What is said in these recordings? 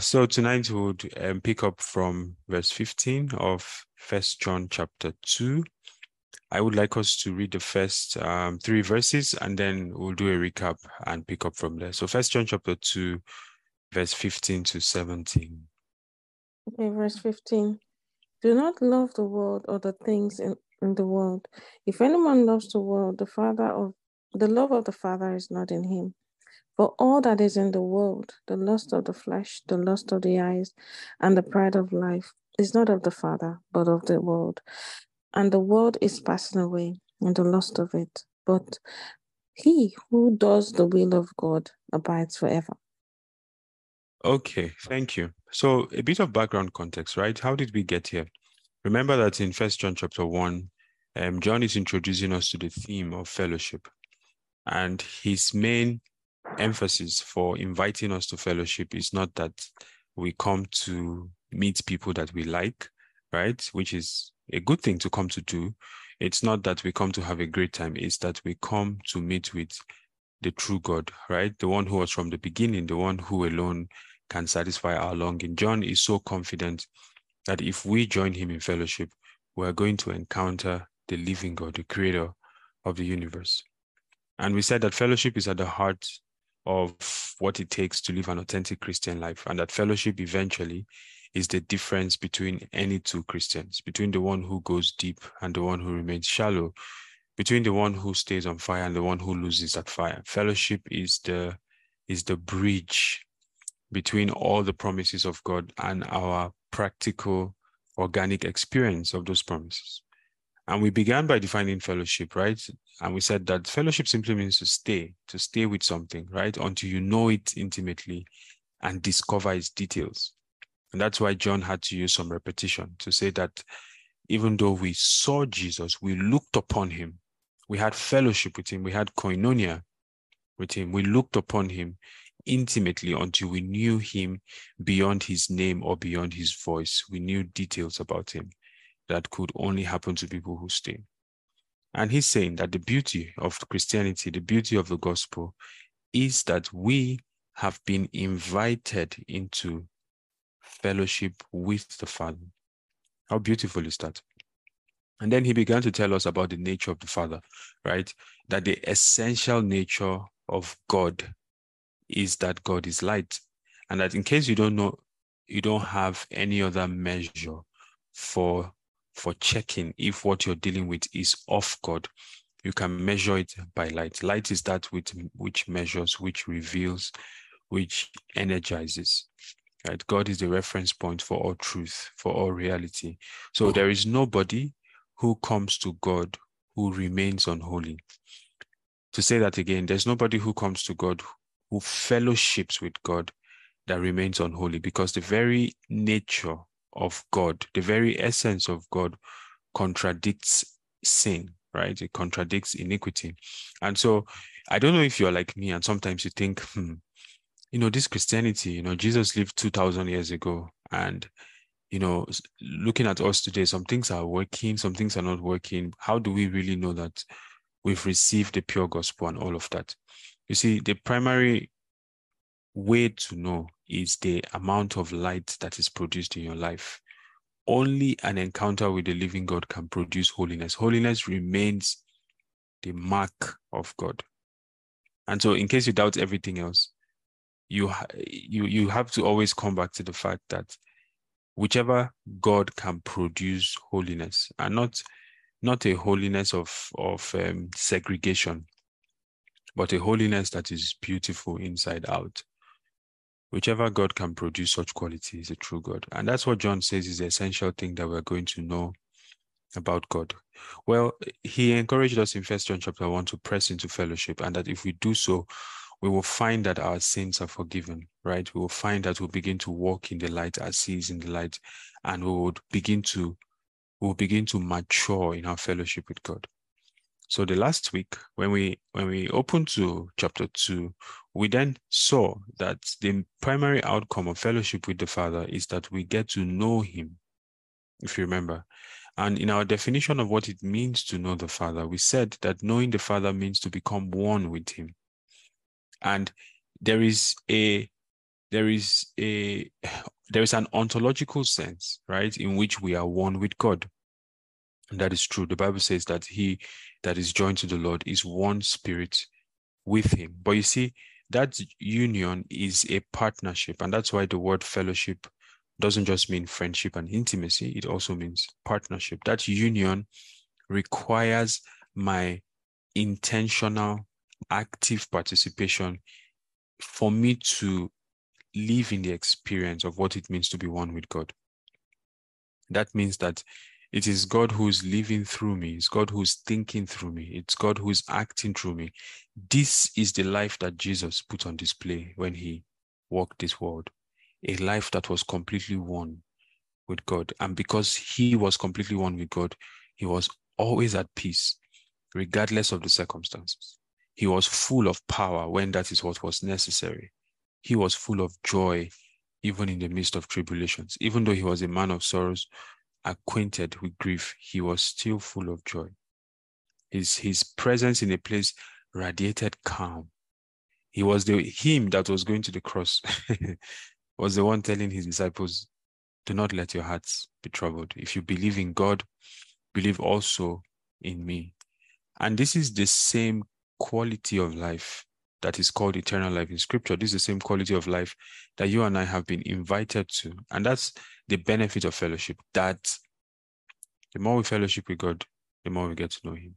So tonight we would um, pick up from verse 15 of First John chapter 2. I would like us to read the first um, three verses and then we'll do a recap and pick up from there. So First John chapter 2, verse 15 to 17. Okay, verse 15. Do not love the world or the things in, in the world. If anyone loves the world, the father of the love of the Father is not in him. For all that is in the world, the lust of the flesh, the lust of the eyes, and the pride of life, is not of the Father, but of the world. And the world is passing away, and the lust of it. But he who does the will of God abides forever. Okay, thank you. So a bit of background context, right? How did we get here? Remember that in First John chapter one, um, John is introducing us to the theme of fellowship, and his main emphasis for inviting us to fellowship is not that we come to meet people that we like, right? Which is a good thing to come to do. It's not that we come to have a great time, it's that we come to meet with the true God, right? The one who was from the beginning, the one who alone can satisfy our longing. John is so confident that if we join him in fellowship, we're going to encounter the living God, the creator of the universe. And we said that fellowship is at the heart of what it takes to live an authentic Christian life, and that fellowship eventually is the difference between any two Christians, between the one who goes deep and the one who remains shallow, between the one who stays on fire and the one who loses that fire. Fellowship is the is the bridge between all the promises of God and our practical organic experience of those promises. And we began by defining fellowship, right? And we said that fellowship simply means to stay, to stay with something, right? Until you know it intimately and discover its details. And that's why John had to use some repetition to say that even though we saw Jesus, we looked upon him, we had fellowship with him, we had koinonia with him, we looked upon him intimately until we knew him beyond his name or beyond his voice. We knew details about him that could only happen to people who stay. And he's saying that the beauty of Christianity, the beauty of the gospel, is that we have been invited into fellowship with the Father. How beautiful is that? And then he began to tell us about the nature of the Father, right? That the essential nature of God is that God is light. And that in case you don't know, you don't have any other measure for for checking if what you're dealing with is off God, you can measure it by light. Light is that which, which measures, which reveals, which energizes. Right? God is the reference point for all truth, for all reality. So there is nobody who comes to God who remains unholy. To say that again, there's nobody who comes to God who fellowships with God that remains unholy because the very nature of God, the very essence of God contradicts sin, right? It contradicts iniquity. And so I don't know if you're like me, and sometimes you think, hmm, you know, this Christianity, you know, Jesus lived 2000 years ago. And, you know, looking at us today, some things are working, some things are not working. How do we really know that we've received the pure gospel and all of that? You see, the primary way to know is the amount of light that is produced in your life. Only an encounter with the living God can produce holiness. Holiness remains the mark of God. And so, in case you doubt everything else, you you you have to always come back to the fact that whichever God can produce holiness, and not not a holiness of of um, segregation, but a holiness that is beautiful inside out whichever God can produce such quality is a true God. And that's what John says is the essential thing that we're going to know about God. Well, he encouraged us in First John chapter 1 to press into fellowship, and that if we do so, we will find that our sins are forgiven, right? We will find that we'll begin to walk in the light as he is in the light, and we would begin to we will begin to mature in our fellowship with God. So the last week, when we when we opened to chapter two, we then saw that the primary outcome of fellowship with the Father is that we get to know Him, if you remember. And in our definition of what it means to know the Father, we said that knowing the Father means to become one with Him. And there is a there is a there is an ontological sense, right, in which we are one with God. That is true. The Bible says that he that is joined to the Lord is one spirit with him. But you see, that union is a partnership. And that's why the word fellowship doesn't just mean friendship and intimacy, it also means partnership. That union requires my intentional, active participation for me to live in the experience of what it means to be one with God. That means that it is God who's living through me. It's God who's thinking through me. It's God who's acting through me. This is the life that Jesus put on display when he walked this world. A life that was completely one with God. And because he was completely one with God, he was always at peace, regardless of the circumstances. He was full of power when that is what was necessary. He was full of joy, even in the midst of tribulations. Even though he was a man of sorrows, acquainted with grief, he was still full of joy. His, his presence in a place radiated calm. He was the him that was going to the cross, was the one telling his disciples, Do not let your hearts be troubled. If you believe in God, believe also in me. And this is the same quality of life that is called eternal life in scripture. This is the same quality of life that you and I have been invited to. And that's the benefit of fellowship that the more we fellowship with God, the more we get to know Him.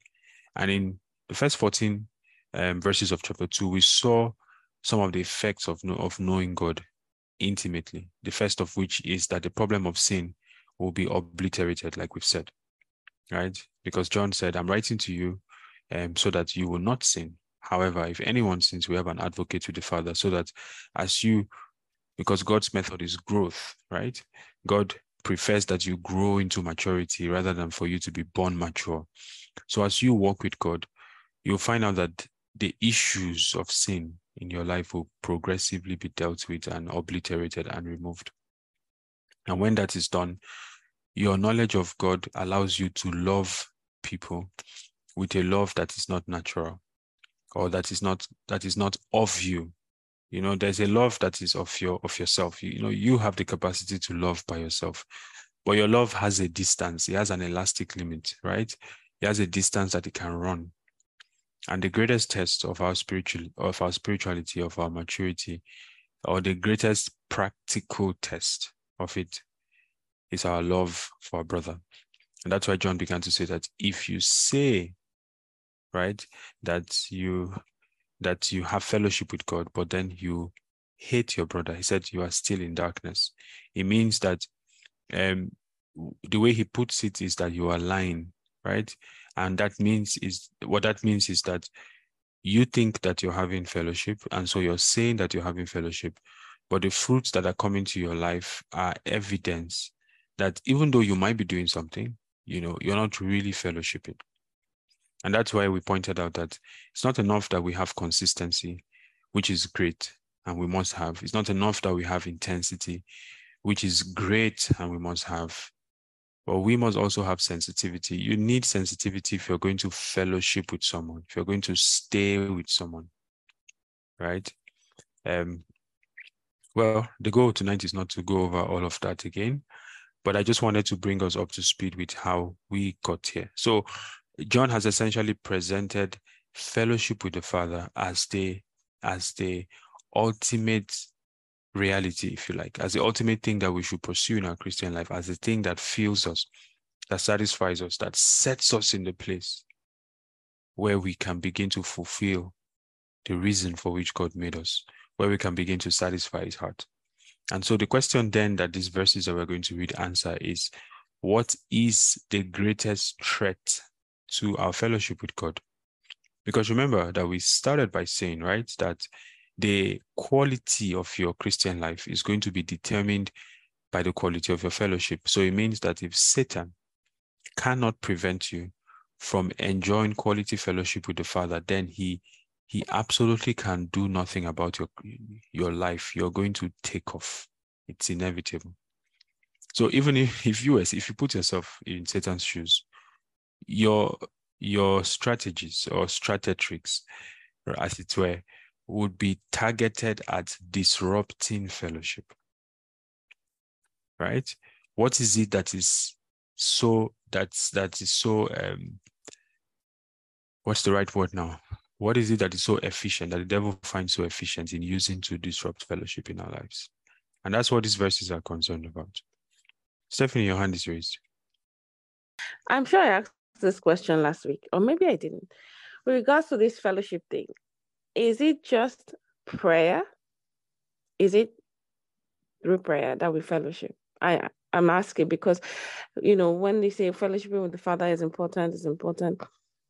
And in the first 14 um, verses of chapter 2, we saw some of the effects of, of knowing God intimately. The first of which is that the problem of sin will be obliterated, like we've said, right? Because John said, I'm writing to you um, so that you will not sin. However, if anyone sins, we have an advocate with the Father, so that as you, because God's method is growth, right? God prefers that you grow into maturity rather than for you to be born mature. So as you walk with God, you'll find out that the issues of sin in your life will progressively be dealt with and obliterated and removed. And when that is done, your knowledge of God allows you to love people with a love that is not natural or that is not that is not of you. You know there's a love that is of your of yourself. You, you know you have the capacity to love by yourself but your love has a distance. It has an elastic limit right? It has a distance that it can run. And the greatest test of our spiritual of our spirituality of our maturity or the greatest practical test of it is our love for our brother. And that's why john began to say that if you say right? That you that you have fellowship with God, but then you hate your brother. He said you are still in darkness. It means that um, the way he puts it is that you are lying, right? And that means is what that means is that you think that you're having fellowship, and so you're saying that you're having fellowship, but the fruits that are coming to your life are evidence that even though you might be doing something, you know, you're not really fellowshipping. And that's why we pointed out that it's not enough that we have consistency, which is great and we must have. It's not enough that we have intensity, which is great and we must have. But we must also have sensitivity. You need sensitivity if you're going to fellowship with someone, if you're going to stay with someone, right? Um, well, the goal tonight is not to go over all of that again, but I just wanted to bring us up to speed with how we got here. So John has essentially presented fellowship with the Father as the as the ultimate reality, if you like, as the ultimate thing that we should pursue in our Christian life, as the thing that fills us, that satisfies us, that sets us in the place where we can begin to fulfill the reason for which God made us, where we can begin to satisfy his heart. And so the question then that these verses that we're going to read answer is what is the greatest threat to our fellowship with God. Because remember that we started by saying, right, that the quality of your Christian life is going to be determined by the quality of your fellowship. So it means that if Satan cannot prevent you from enjoying quality fellowship with the Father, then he he absolutely can do nothing about your your life. You're going to take off. It's inevitable. So even if, if you as if you put yourself in Satan's shoes, your your strategies or strategies, as it were, would be targeted at disrupting fellowship. Right? What is it that is so that's that is so um what's the right word now? What is it that is so efficient that the devil finds so efficient in using to disrupt fellowship in our lives? And that's what these verses are concerned about. Stephanie, your hand is raised. I'm sure I asked this question last week, or maybe I didn't. With regards to this fellowship thing, is it just prayer? Is it through prayer that we fellowship? I I'm asking because, you know, when they say fellowship with the Father is important, is important.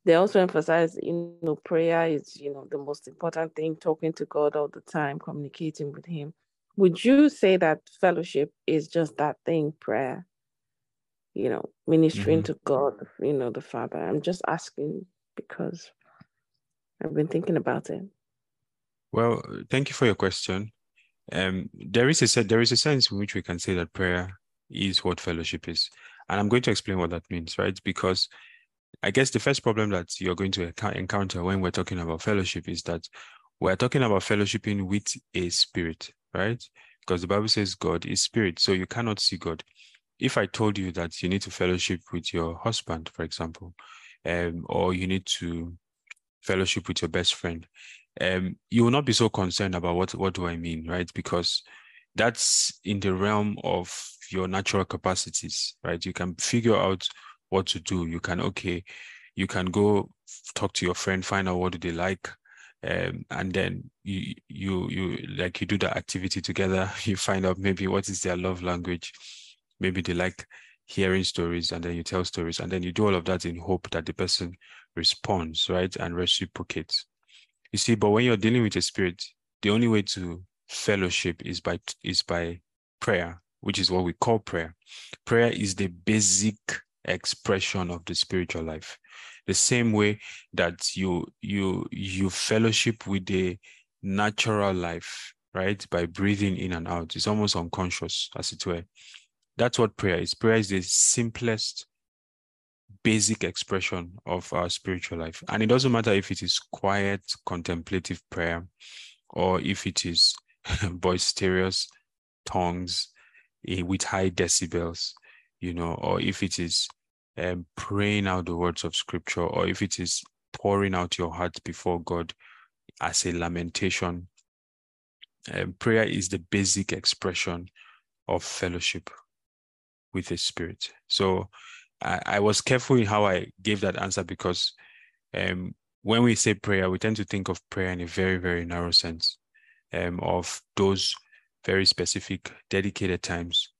They also emphasize, you know, prayer is, you know, the most important thing. Talking to God all the time, communicating with Him. Would you say that fellowship is just that thing, prayer? You know, ministering mm-hmm. to God, you know, the Father. I'm just asking because I've been thinking about it. Well, thank you for your question. Um, there is a there is a sense in which we can say that prayer is what fellowship is, and I'm going to explain what that means, right? Because I guess the first problem that you're going to encounter when we're talking about fellowship is that we're talking about fellowshipping with a spirit, right? Because the Bible says God is spirit, so you cannot see God. If I told you that you need to fellowship with your husband, for example, um, or you need to fellowship with your best friend, um, you will not be so concerned about what what do I mean, right? Because that's in the realm of your natural capacities, right? You can figure out what to do. You can okay, you can go talk to your friend, find out what do they like, um, and then you you you like you do that activity together. You find out maybe what is their love language. Maybe they like hearing stories, and then you tell stories, and then you do all of that in hope that the person responds, right, and reciprocates. You see, but when you're dealing with a spirit, the only way to fellowship is by is by prayer, which is what we call prayer. Prayer is the basic expression of the spiritual life. The same way that you you you fellowship with the natural life, right? By breathing in and out. It's almost unconscious, as it were. That's what prayer is. Prayer is the simplest basic expression of our spiritual life. And it doesn't matter if it is quiet, contemplative prayer, or if it is boisterous tongues eh, with high decibels, you know, or if it is um, praying out the words of scripture, or if it is pouring out your heart before God as a lamentation. Um, prayer is the basic expression of fellowship with the Spirit. So I, I was careful in how I gave that answer because um, when we say prayer, we tend to think of prayer in a very, very narrow sense um, of those very specific, dedicated times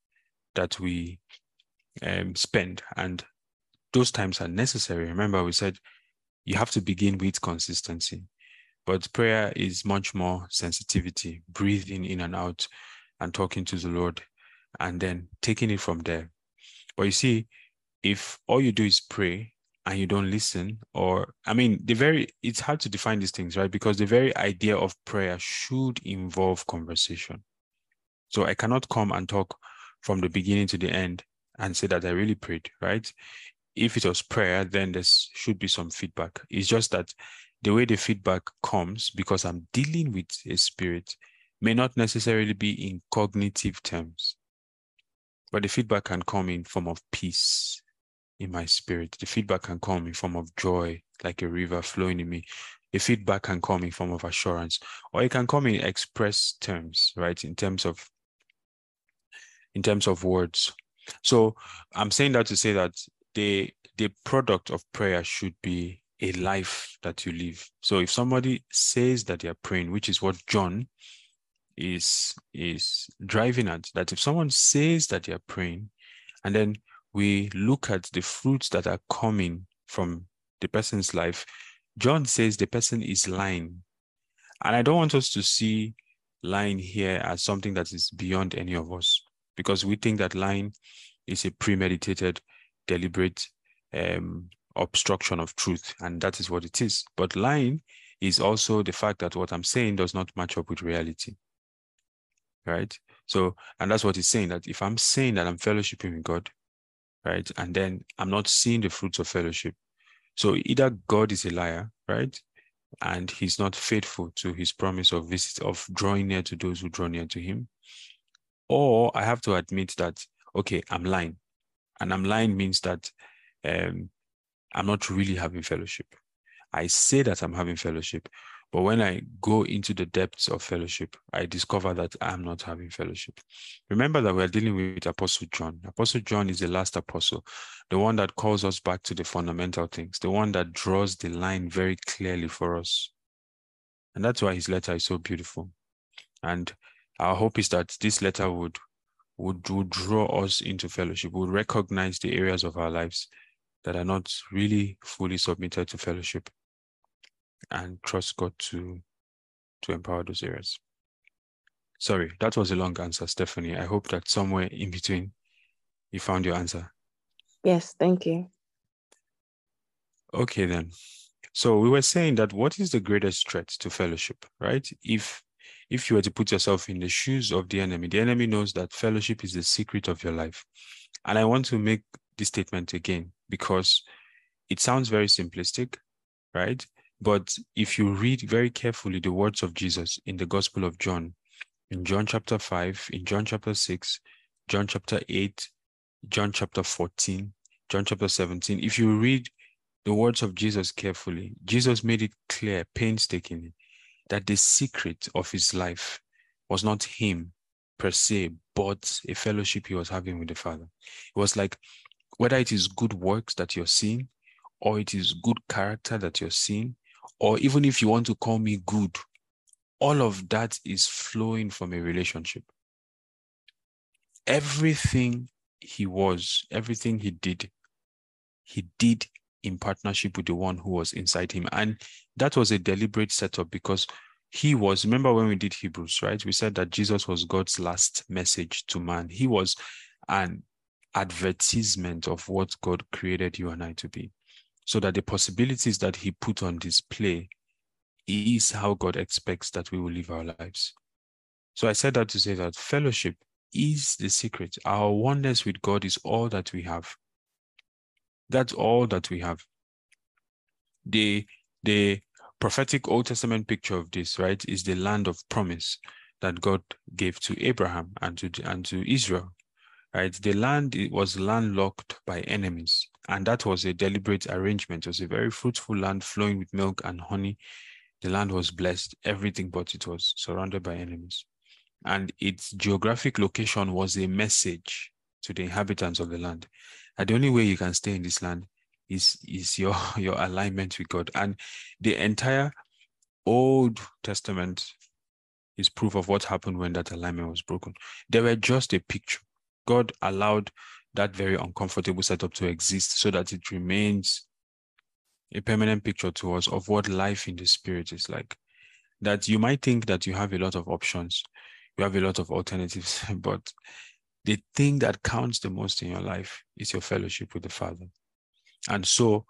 that we um, spend. And those times are necessary. Remember, we said you have to begin with consistency. But prayer is much more sensitivity, breathing in and out and talking to the Lord and then taking it from there. But you see, if all you do is pray and you don't listen, or I mean, the very it's hard to define these things, right? Because the very idea of prayer should involve conversation. So I cannot come and talk from the beginning to the end and say that I really prayed, right? If it was prayer, then there should be some feedback. It's just that the way the feedback comes, because I'm dealing with a spirit, may not necessarily be in cognitive terms, but the feedback can come in form of peace, in my spirit. The feedback can come in form of joy, like a river flowing in me. The feedback can come in form of assurance, or it can come in express terms, right? In terms of in terms of words. So I'm saying that to say that the the product of prayer should be a life that you live. So if somebody says that they are praying, which is what John is is driving at, that if someone says that they are praying, and then we look at the fruits that are coming from the person's life, John says the person is lying. And I don't want us to see lying here as something that is beyond any of us because we think that lying is a premeditated, deliberate um, obstruction of truth. And that is what it is. But lying is also the fact that what I'm saying does not match up with reality. Right? So, and that's what he's saying that if I'm saying that I'm fellowshipping with God, right? And then I'm not seeing the fruits of fellowship. So either God is a liar, right? and he's not faithful to his promise of visit of drawing near to those who draw near to him. Or I have to admit that, okay, I'm lying. And I'm lying means that um, I'm not really having fellowship. I say that I'm having fellowship, but when I go into the depths of fellowship, I discover that I'm not having fellowship. Remember that we're dealing with Apostle John. Apostle John is the last apostle, the one that calls us back to the fundamental things, the one that draws the line very clearly for us. And that's why his letter is so beautiful. And our hope is that this letter would would, would draw us into fellowship, would recognize the areas of our lives that are not really fully submitted to fellowship and trust God to to empower those areas. Sorry, that was a long answer, Stephanie. I hope that somewhere in between you found your answer. Yes, thank you. Okay, then. So we were saying that what is the greatest threat to fellowship, right? If if you were to put yourself in the shoes of the enemy, the enemy knows that fellowship is the secret of your life. And I want to make this statement again because it sounds very simplistic, right? But if you read very carefully the words of Jesus in the Gospel of John, in John chapter 5, in John chapter 6, John chapter 8, John chapter 14, John chapter 17, if you read the words of Jesus carefully, Jesus made it clear, painstakingly, that the secret of his life was not him per se, but a fellowship he was having with the Father. It was like whether it is good works that you're seeing, or it is good character that you're seeing, or even if you want to call me good, all of that is flowing from a relationship. Everything he was, everything he did, he did in partnership with the one who was inside him. And that was a deliberate setup because he was, remember when we did Hebrews, right? We said that Jesus was God's last message to man. He was an advertisement of what God created you and I to be so that the possibilities that he put on display is how God expects that we will live our lives. So I said that to say that fellowship is the secret. Our oneness with God is all that we have. That's all that we have. The the prophetic Old Testament picture of this, right, is the land of promise that God gave to Abraham and to and to Israel. Right, the land was landlocked by enemies, and that was a deliberate arrangement. It was a very fruitful land flowing with milk and honey. The land was blessed, everything but it was surrounded by enemies. And its geographic location was a message to the inhabitants of the land. And the only way you can stay in this land is, is your, your alignment with God. And the entire Old Testament is proof of what happened when that alignment was broken. They were just a picture. God allowed that very uncomfortable setup to exist so that it remains a permanent picture to us of what life in the spirit is like. That you might think that you have a lot of options, you have a lot of alternatives, but the thing that counts the most in your life is your fellowship with the Father. And so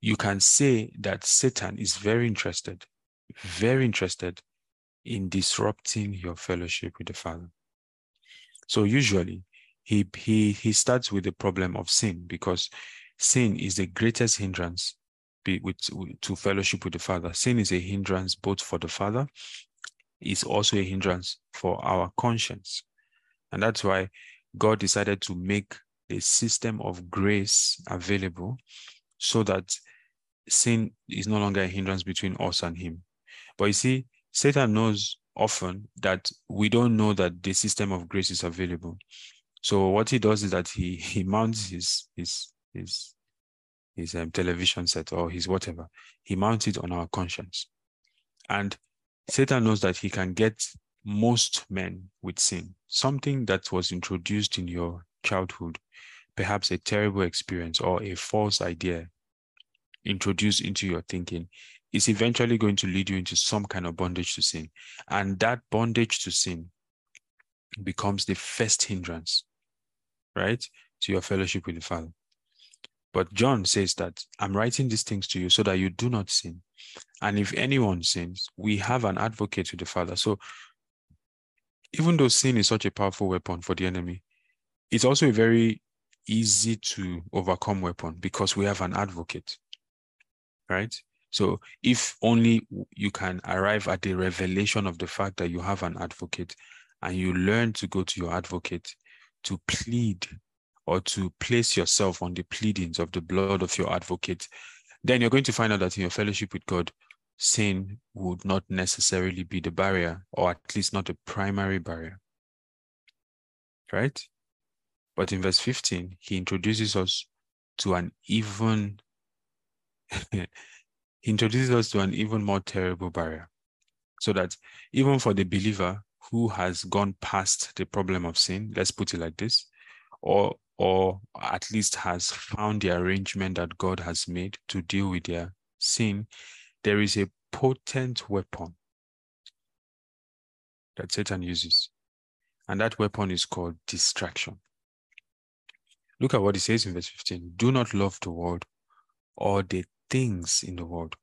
you can say that Satan is very interested, very interested in disrupting your fellowship with the Father. So usually he he he starts with the problem of sin because sin is the greatest hindrance with, to fellowship with the Father. Sin is a hindrance both for the Father, is also a hindrance for our conscience. And that's why God decided to make a system of grace available so that sin is no longer a hindrance between us and him. But you see, Satan knows often that we don't know that the system of grace is available. So what he does is that he he mounts his his his his um, television set or his whatever. He mounts it on our conscience, and Satan knows that he can get most men with sin, something that was introduced in your childhood, perhaps a terrible experience or a false idea introduced into your thinking is eventually going to lead you into some kind of bondage to sin. And that bondage to sin becomes the first hindrance right, to your fellowship with the Father. But John says that I'm writing these things to you so that you do not sin. And if anyone sins, we have an advocate with the Father. So even though sin is such a powerful weapon for the enemy, it's also a very easy to overcome weapon because we have an advocate, right? So if only you can arrive at the revelation of the fact that you have an advocate and you learn to go to your advocate to plead or to place yourself on the pleadings of the blood of your advocate, then you're going to find out that in your fellowship with God, sin would not necessarily be the barrier, or at least not the primary barrier. Right? But in verse 15, he introduces us to an even he introduces us to an even more terrible barrier. So that even for the believer who has gone past the problem of sin, let's put it like this, or or at least has found the arrangement that God has made to deal with their sin, there is a potent weapon that Satan uses. And that weapon is called distraction. Look at what he says in verse 15 Do not love the world or the things in the world.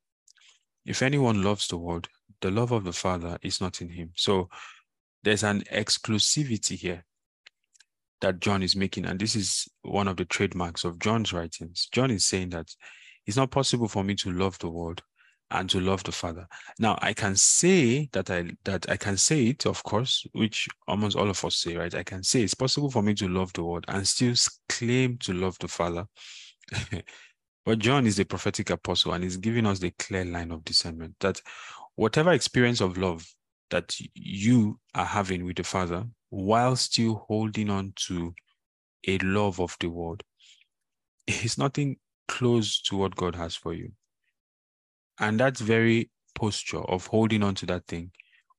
If anyone loves the world, the love of the Father is not in him. So there's an exclusivity here that John is making. And this is one of the trademarks of John's writings. John is saying that it's not possible for me to love the world and to love the Father. Now I can say that I that I can say it, of course, which almost all of us say, right? I can say it's possible for me to love the world and still claim to love the Father. but John is a prophetic apostle and he's giving us the clear line of discernment that whatever experience of love that you are having with the Father while still holding on to a love of the world is nothing close to what God has for you. And that very posture of holding on to that thing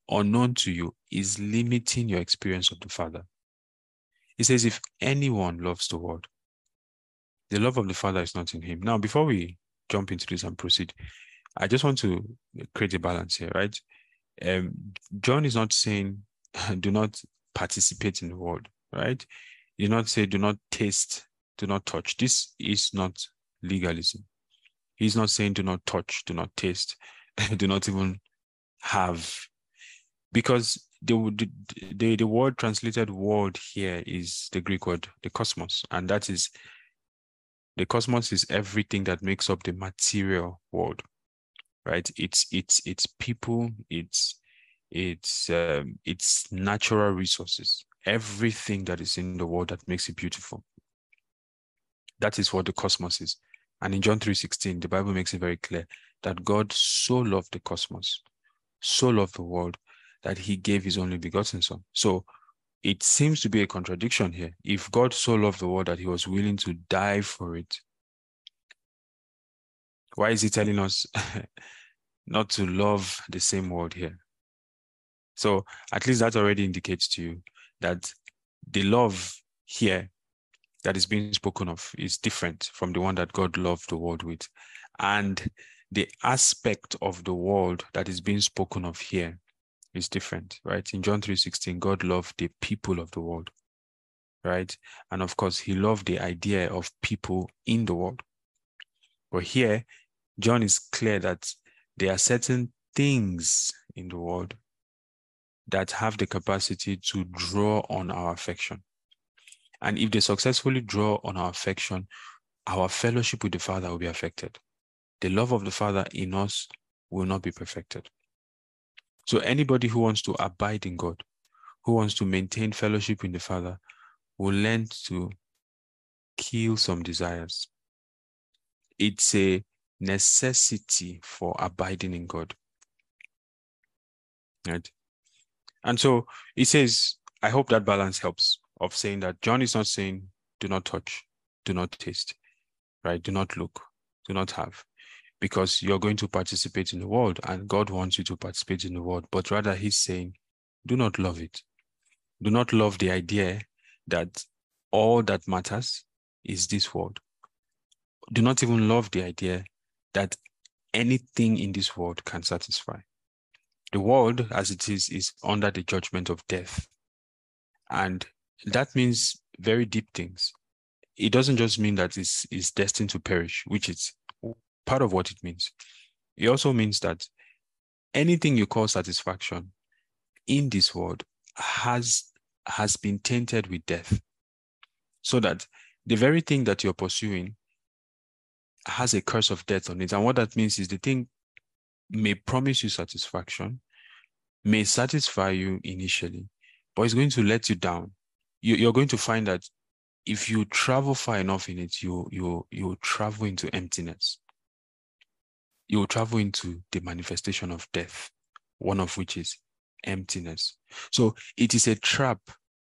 unknown to you is limiting your experience of the Father. He says, if anyone loves the world, the love of the Father is not in him. Now, before we jump into this and proceed, I just want to create a balance here, right? Um, John is not saying do not participate in the world, right? You not say do not taste, do not touch. This is not legalism. He's not saying do not touch, do not taste, do not even have, because the the the word translated world here is the Greek word the cosmos, and that is the cosmos is everything that makes up the material world, right? It's it's it's people, it's it's um, it's natural resources, everything that is in the world that makes it beautiful. That is what the cosmos is. And in John 3:16, the Bible makes it very clear that God so loved the cosmos, so loved the world, that he gave his only begotten son. So it seems to be a contradiction here. If God so loved the world that he was willing to die for it, why is he telling us not to love the same world here? So at least that already indicates to you that the love here that is being spoken of is different from the one that God loved the world with. And the aspect of the world that is being spoken of here is different, right? In John 3:16, God loved the people of the world, right? And of course, he loved the idea of people in the world. But here, John is clear that there are certain things in the world that have the capacity to draw on our affection. And if they successfully draw on our affection, our fellowship with the Father will be affected. The love of the Father in us will not be perfected. So, anybody who wants to abide in God, who wants to maintain fellowship in the Father, will learn to kill some desires. It's a necessity for abiding in God. Right? And so he says, I hope that balance helps of saying that John is not saying, do not touch, do not taste, right? Do not look, do not have, because you're going to participate in the world and God wants you to participate in the world. But rather, he's saying, do not love it. Do not love the idea that all that matters is this world. Do not even love the idea that anything in this world can satisfy the world as it is is under the judgment of death. And that means very deep things. It doesn't just mean that it's, it's destined to perish, which is part of what it means. It also means that anything you call satisfaction in this world has has been tainted with death. So that the very thing that you're pursuing has a curse of death on it. And what that means is the thing may promise you satisfaction, may satisfy you initially, but it's going to let you down. You, you're going to find that if you travel far enough in it, you you you travel into emptiness. You will travel into the manifestation of death, one of which is emptiness. So it is a trap.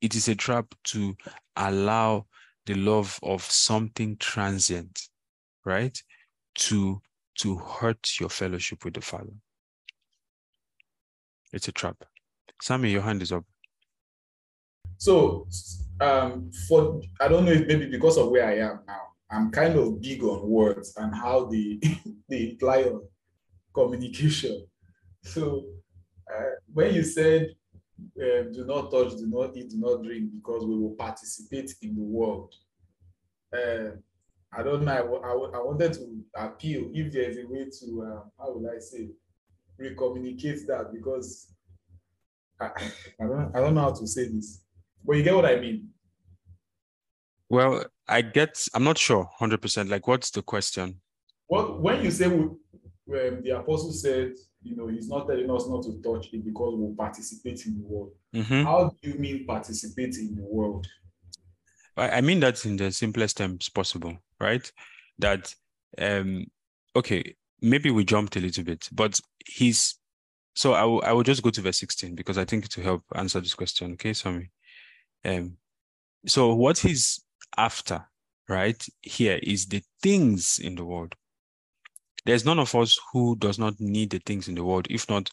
It is a trap to allow the love of something transient, right? To to hurt your fellowship with the Father. It's a trap. Sammy, your hand is up. So, um, for I don't know if maybe because of where I am now, I'm kind of big on words and how they they imply on communication. So, uh, when you said uh, "do not touch, do not eat, do not drink," because we will participate in the world, uh, I don't know. I, I, I wanted to appeal if there's a way to uh, how would I say recommunicate that because I, I don't I don't know how to say this, but you get what I mean. Well, I get. I'm not sure, hundred percent. Like, what's the question? Well, when you say we, when the apostle said, you know, he's not telling us not to touch it because we'll participate in the world. Mhm. How do you mean participate in the world? I, mean that in the simplest terms possible, right? That um okay, maybe we jumped a little bit, but he's so I will I will just go to verse 16 because I think to help answer this question. Okay, sorry. Um so what he's after, right, here is the things in the world. There's none of us who does not need the things in the world. If not,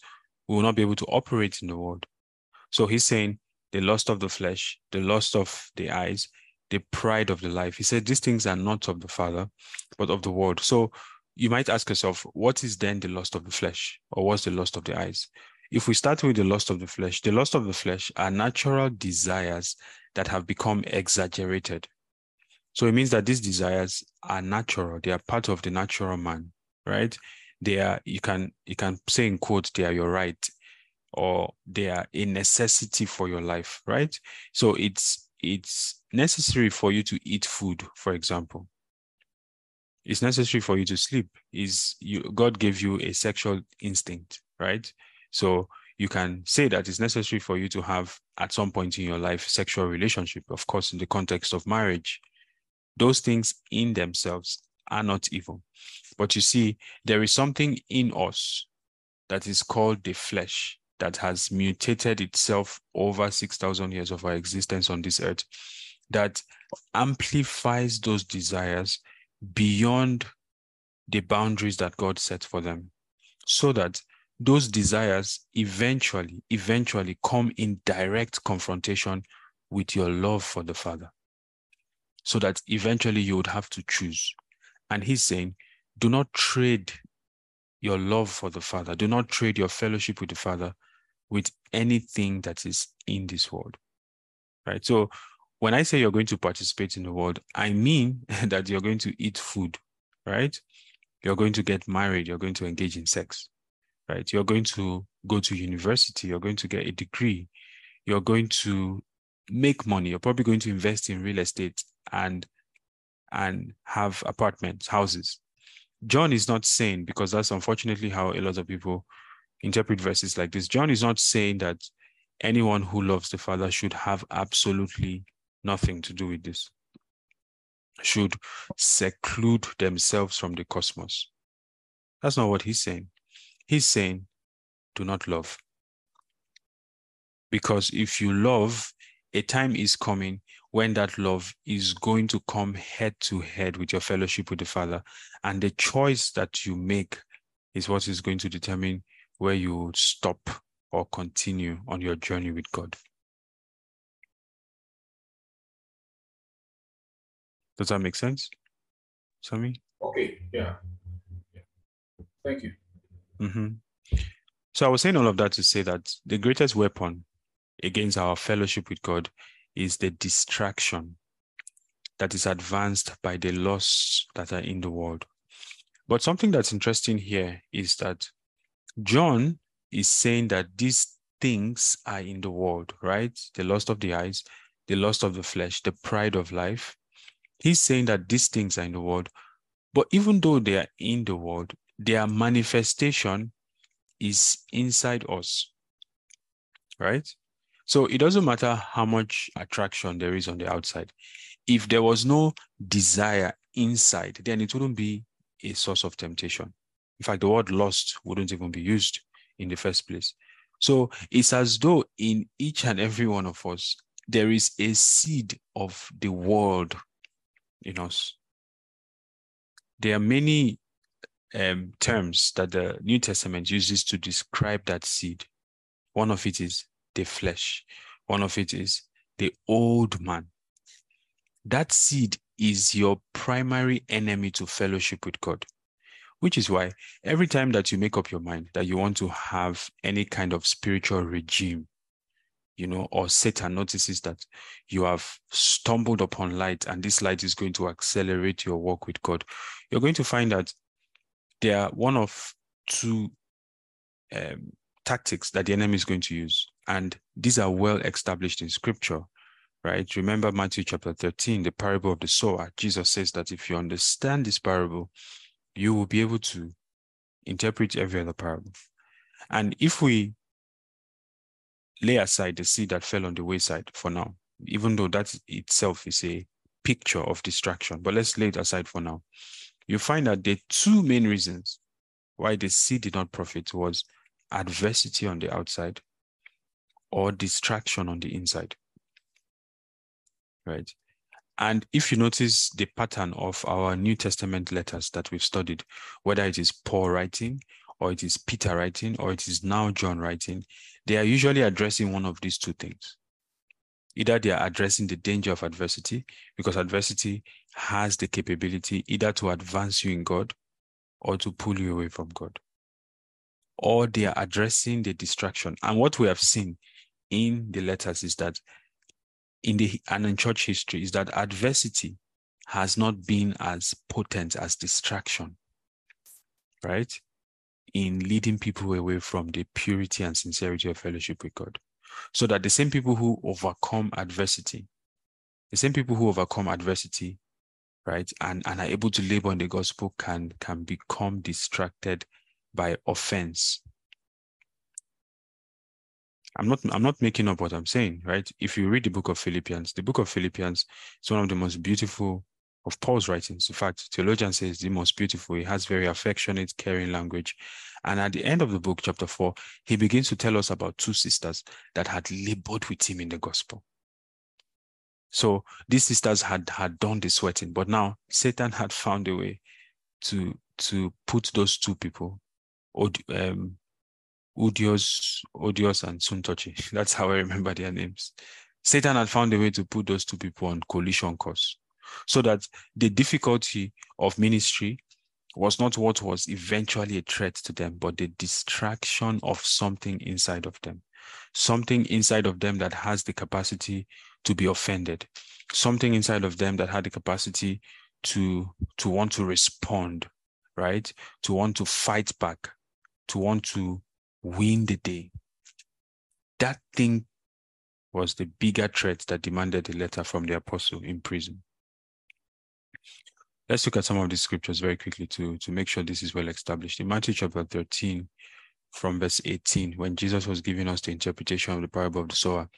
we will not be able to operate in the world. So he's saying the lust of the flesh, the lust of the eyes, the pride of the life. He said these things are not of the Father, but of the world. So you might ask yourself, what is then the lust of the flesh, or what's the lust of the eyes? If we start with the lust of the flesh, the lust of the flesh are natural desires that have become exaggerated. So it means that these desires are natural; they are part of the natural man, right? They are you can you can say in quotes they are your right, or they are a necessity for your life, right? So it's it's necessary for you to eat food, for example. It's necessary for you to sleep. Is you God gave you a sexual instinct, right? So you can say that it's necessary for you to have at some point in your life sexual relationship, of course, in the context of marriage. Those things in themselves are not evil. But you see, there is something in us that is called the flesh that has mutated itself over 6,000 years of our existence on this earth that amplifies those desires beyond the boundaries that God set for them so that those desires eventually eventually come in direct confrontation with your love for the father. So that eventually you would have to choose. And he's saying do not trade your love for the father. Do not trade your fellowship with the father with anything that is in this world right? So when i say you're going to participate in the world i mean that you're going to eat food right? You're going to get married you're going to engage in sex right? You're going to go to university you're going to get a degree you're going to make money you're probably going to invest in real estate and and have apartments houses. John is not saying because that's unfortunately how a lot of people interpret verses like this. John is not saying that anyone who loves the father should have absolutely nothing to do with this should seclude themselves from the cosmos. That's not what he's saying. He's saying do not love. Because if you love a time is coming when that love is going to come head to head with your fellowship with the father. And the choice that you make is what is going to determine where you stop or continue on your journey with god does that make sense Sami? Okay, yeah. yeah. Thank you. hmm So I was saying all of that to say that the greatest weapon against our fellowship with God is the distraction that is advanced by the lusts that are in the world. But something that's interesting here is that John is saying that these things are in the world, right? The lust of the eyes, the lust of the flesh, the pride of life. He's saying that these things are in the world. But even though they are in the world, their manifestation is inside us, right? So it doesn't matter how much attraction there is on the outside. If there was no desire inside, then it wouldn't be a source of temptation. In fact, the word lost wouldn't even be used in the first place. So it's as though in each and every one of us, there is a seed of the world in us. There are many um, terms that the New Testament uses to describe that seed. One of it is the flesh, one of it is the old man. That seed is your primary enemy to fellowship with God, which is why every time that you make up your mind that you want to have any kind of spiritual regime, you know, or Satan notices that you have stumbled upon light and this light is going to accelerate your walk with God, you're going to find that there are one of two um, tactics that the enemy is going to use. And these are well established in scripture, right? Remember Matthew chapter 13, the parable of the sower. Jesus says that if you understand this parable, you will be able to interpret every other parable. And if we lay aside the seed that fell on the wayside for now, even though that itself is a picture of distraction, but let's lay it aside for now. You find that the two main reasons why the seed did not profit was adversity on the outside or distraction on the inside. Right? And if you notice the pattern of our New Testament letters that we've studied, whether it is Paul writing, or it is Peter writing, or it is now John writing, they are usually addressing one of these two things. Either they are addressing the danger of adversity, because adversity has the capability either to advance you in God or to pull you away from God. Or they are addressing the distraction. And what we have seen in the letters is that in the and in church history is that adversity has not been as potent as distraction, right? In leading people away from the purity and sincerity of fellowship with God. So that the same people who overcome adversity, the same people who overcome adversity, right, and, and are able to labor in the gospel can can become distracted by offense I'm not I'm not making up what I'm saying, right? If you read the book of Philippians, the book of Philippians is one of the most beautiful of Paul's writings. In fact, theologian says the most beautiful. He has very affectionate, caring language. And at the end of the book, chapter four, he begins to tell us about two sisters that had labored with him in the gospel. So these sisters had had done the sweating, but now Satan had found a way to to put those two people, or um, Euodias, Euodias and Syntyche. That's how I remember their names. Satan had found a way to put those two people on collision course so that the difficulty of ministry was not what was eventually a threat to them, but the distraction of something inside of them, something inside of them that has the capacity to be offended, something inside of them that had the capacity to to want to respond, right? To want to fight back, to want to win the day. That thing was the bigger threat that demanded a letter from the apostle in prison. Let's look at some of these scriptures very quickly to, to make sure this is well established. In Matthew chapter 13, from verse 18, when Jesus was giving us the interpretation of the parable of the sower,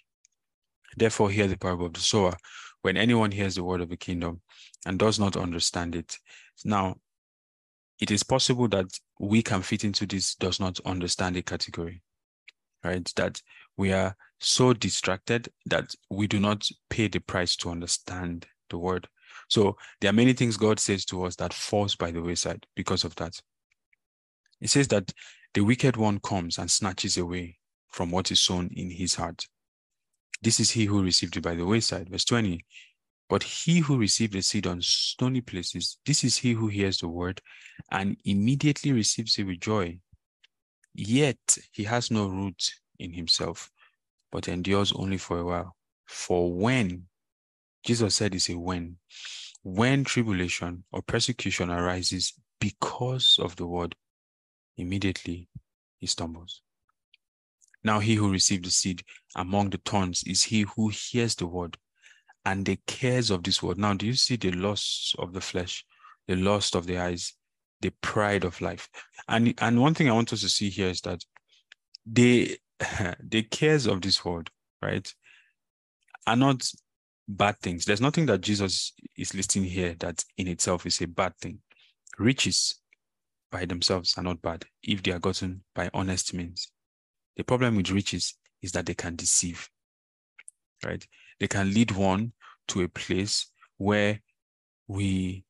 therefore hear the parable of the sower. When anyone hears the word of the kingdom and does not understand it. Now, it is possible that we can fit into this does not understand a category, right? That we are so distracted that we do not pay the price to understand the word. So there are many things God says to us that falls by the wayside because of that. It says that the wicked one comes and snatches away from what is sown in his heart. This is he who received it by the wayside. Verse 20. But he who received the seed on stony places, this is he who hears the word and immediately receives it with joy. Yet he has no root in himself, but endures only for a while. For when, Jesus said it's a when, when tribulation or persecution arises because of the word, immediately he stumbles. Now, he who received the seed among the thorns is he who hears the word and the cares of this world. Now, do you see the loss of the flesh, the lust of the eyes, the pride of life. And, and one thing I want us to see here is that the, the cares of this world, right, are not bad things. There's nothing that Jesus is listing here that in itself is a bad thing. Riches by themselves are not bad if they are gotten by honest means. The problem with riches is that they can deceive, right? They can lead one to a place where we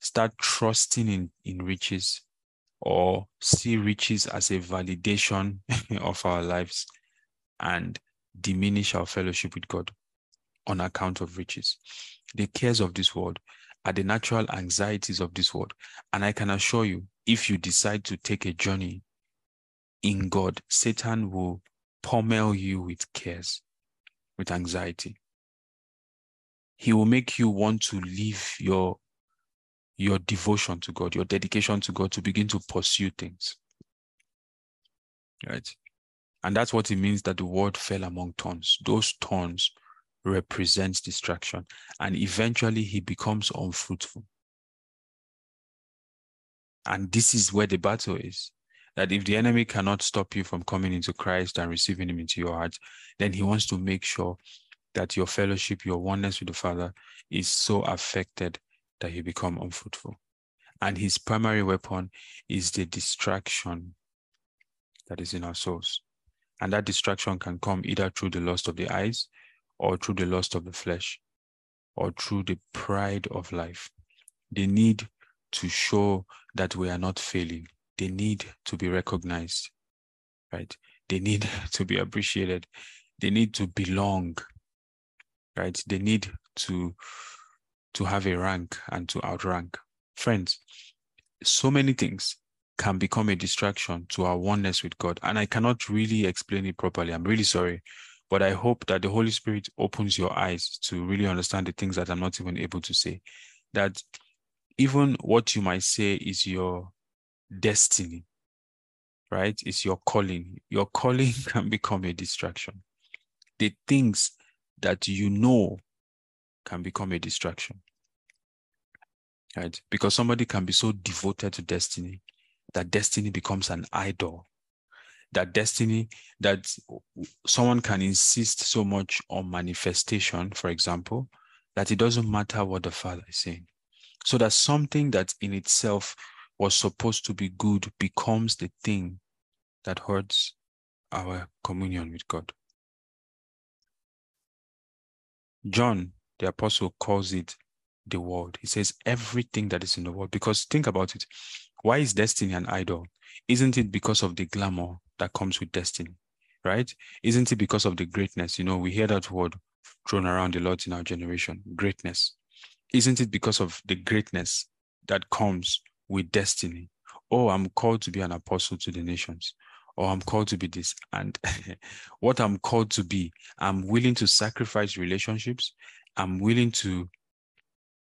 start trusting in, in riches or see riches as a validation of our lives and diminish our fellowship with God on account of riches. The cares of this world are the natural anxieties of this world. And I can assure you, if you decide to take a journey in God, Satan will pummel you with cares, with anxiety. He will make you want to leave your, your devotion to God, your dedication to God, to begin to pursue things. Right? And that's what it means that the word fell among thorns. Those thorns represents distraction, and eventually he becomes unfruitful. And this is where the battle is. That if the enemy cannot stop you from coming into Christ and receiving him into your heart, then he wants to make sure that your fellowship, your oneness with the Father is so affected that you become unfruitful. And his primary weapon is the distraction that is in our souls. And that distraction can come either through the lust of the eyes, or through the lust of the flesh or through the pride of life. They need to show that we are not failing. They need to be recognized, right? They need to be appreciated. They need to belong, right? They need to to have a rank and to outrank. Friends, so many things can become a distraction to our oneness with God. And I cannot really explain it properly. I'm really sorry. But I hope that the Holy Spirit opens your eyes to really understand the things that I'm not even able to say. That even what you might say is your destiny, right? It's your calling. Your calling can become a distraction. The things that you know can become a distraction, right? Because somebody can be so devoted to destiny that destiny becomes an idol that destiny that someone can insist so much on manifestation for example that it doesn't matter what the father is saying so that something that in itself was supposed to be good becomes the thing that hurts our communion with god john the apostle calls it the world he says everything that is in the world because think about it why is destiny an idol isn't it because of the glamour that comes with destiny, right? Isn't it because of the greatness? You know, we hear that word thrown around a lot in our generation greatness. Isn't it because of the greatness that comes with destiny? Oh, I'm called to be an apostle to the nations. Or I'm called to be this. And what I'm called to be, I'm willing to sacrifice relationships. I'm willing to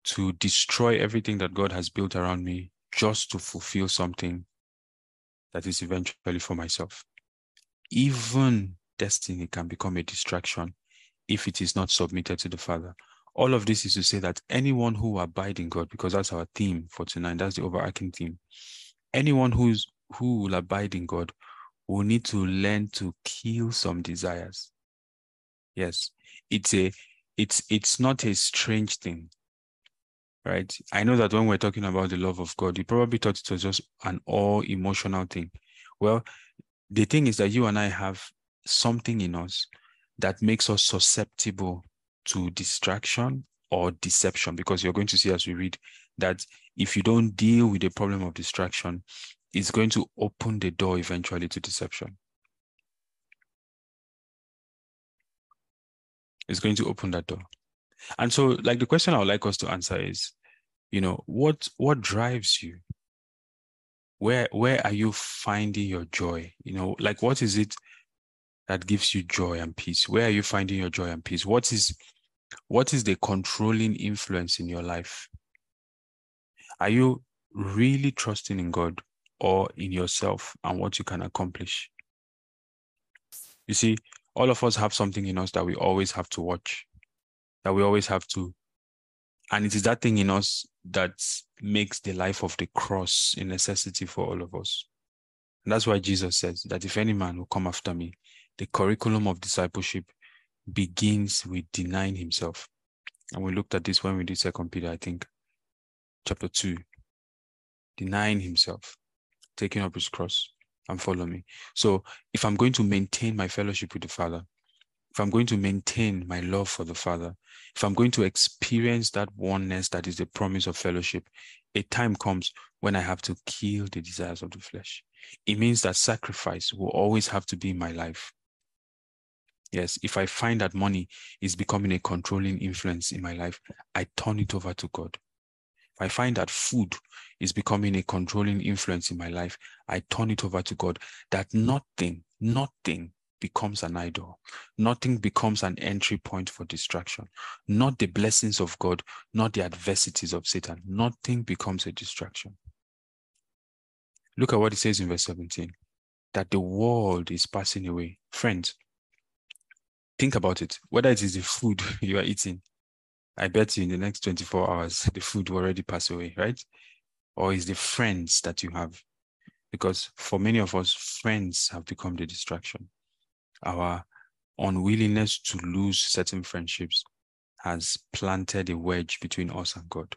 to destroy everything that God has built around me just to fulfill something that is eventually for myself. Even destiny can become a distraction if it is not submitted to the Father. All of this is to say that anyone who abide in God, because that's our theme for tonight, that's the overarching theme. Anyone who's who will abide in God will need to learn to kill some desires. Yes, it's a it's it's not a strange thing right? I know that when we're talking about the love of God, you probably thought it was just an all emotional thing. Well, the thing is that you and I have something in us that makes us susceptible to distraction or deception because you're going to see as we read that if you don't deal with the problem of distraction, it's going to open the door eventually to deception. It's going to open that door. And so, like the question I would like us to answer is, you know, what what drives you? Where where are you finding your joy? You know, like what is it that gives you joy and peace? Where are you finding your joy and peace? What is what is the controlling influence in your life? Are you really trusting in God or in yourself and what you can accomplish? You see, all of us have something in us that we always have to watch that we always have to And it is that thing in us that makes the life of the cross a necessity for all of us. And that's why Jesus says that if any man will come after me, the curriculum of discipleship begins with denying himself. And we looked at this when we did Second Peter, I think, chapter 2. Denying himself, taking up his cross, and follow me. So if I'm going to maintain my fellowship with the Father, if I'm going to maintain my love for the Father, if I'm going to experience that oneness that is the promise of fellowship, a time comes when I have to kill the desires of the flesh. It means that sacrifice will always have to be in my life. Yes, if I find that money is becoming a controlling influence in my life, I turn it over to God. I find that food is becoming a controlling influence in my life, I turn it over to God. That nothing, nothing becomes an idol. Nothing becomes an entry point for distraction. Not the blessings of God, not the adversities of Satan. Nothing becomes a distraction. Look at what it says in verse 17 that the world is passing away. Friends, think about it. Whether it is the food you are eating, I bet you in the next 24 hours, the food will already pass away, right? Or is the friends that you have? Because for many of us, friends have become the distraction our unwillingness to lose certain friendships has planted a wedge between us and God.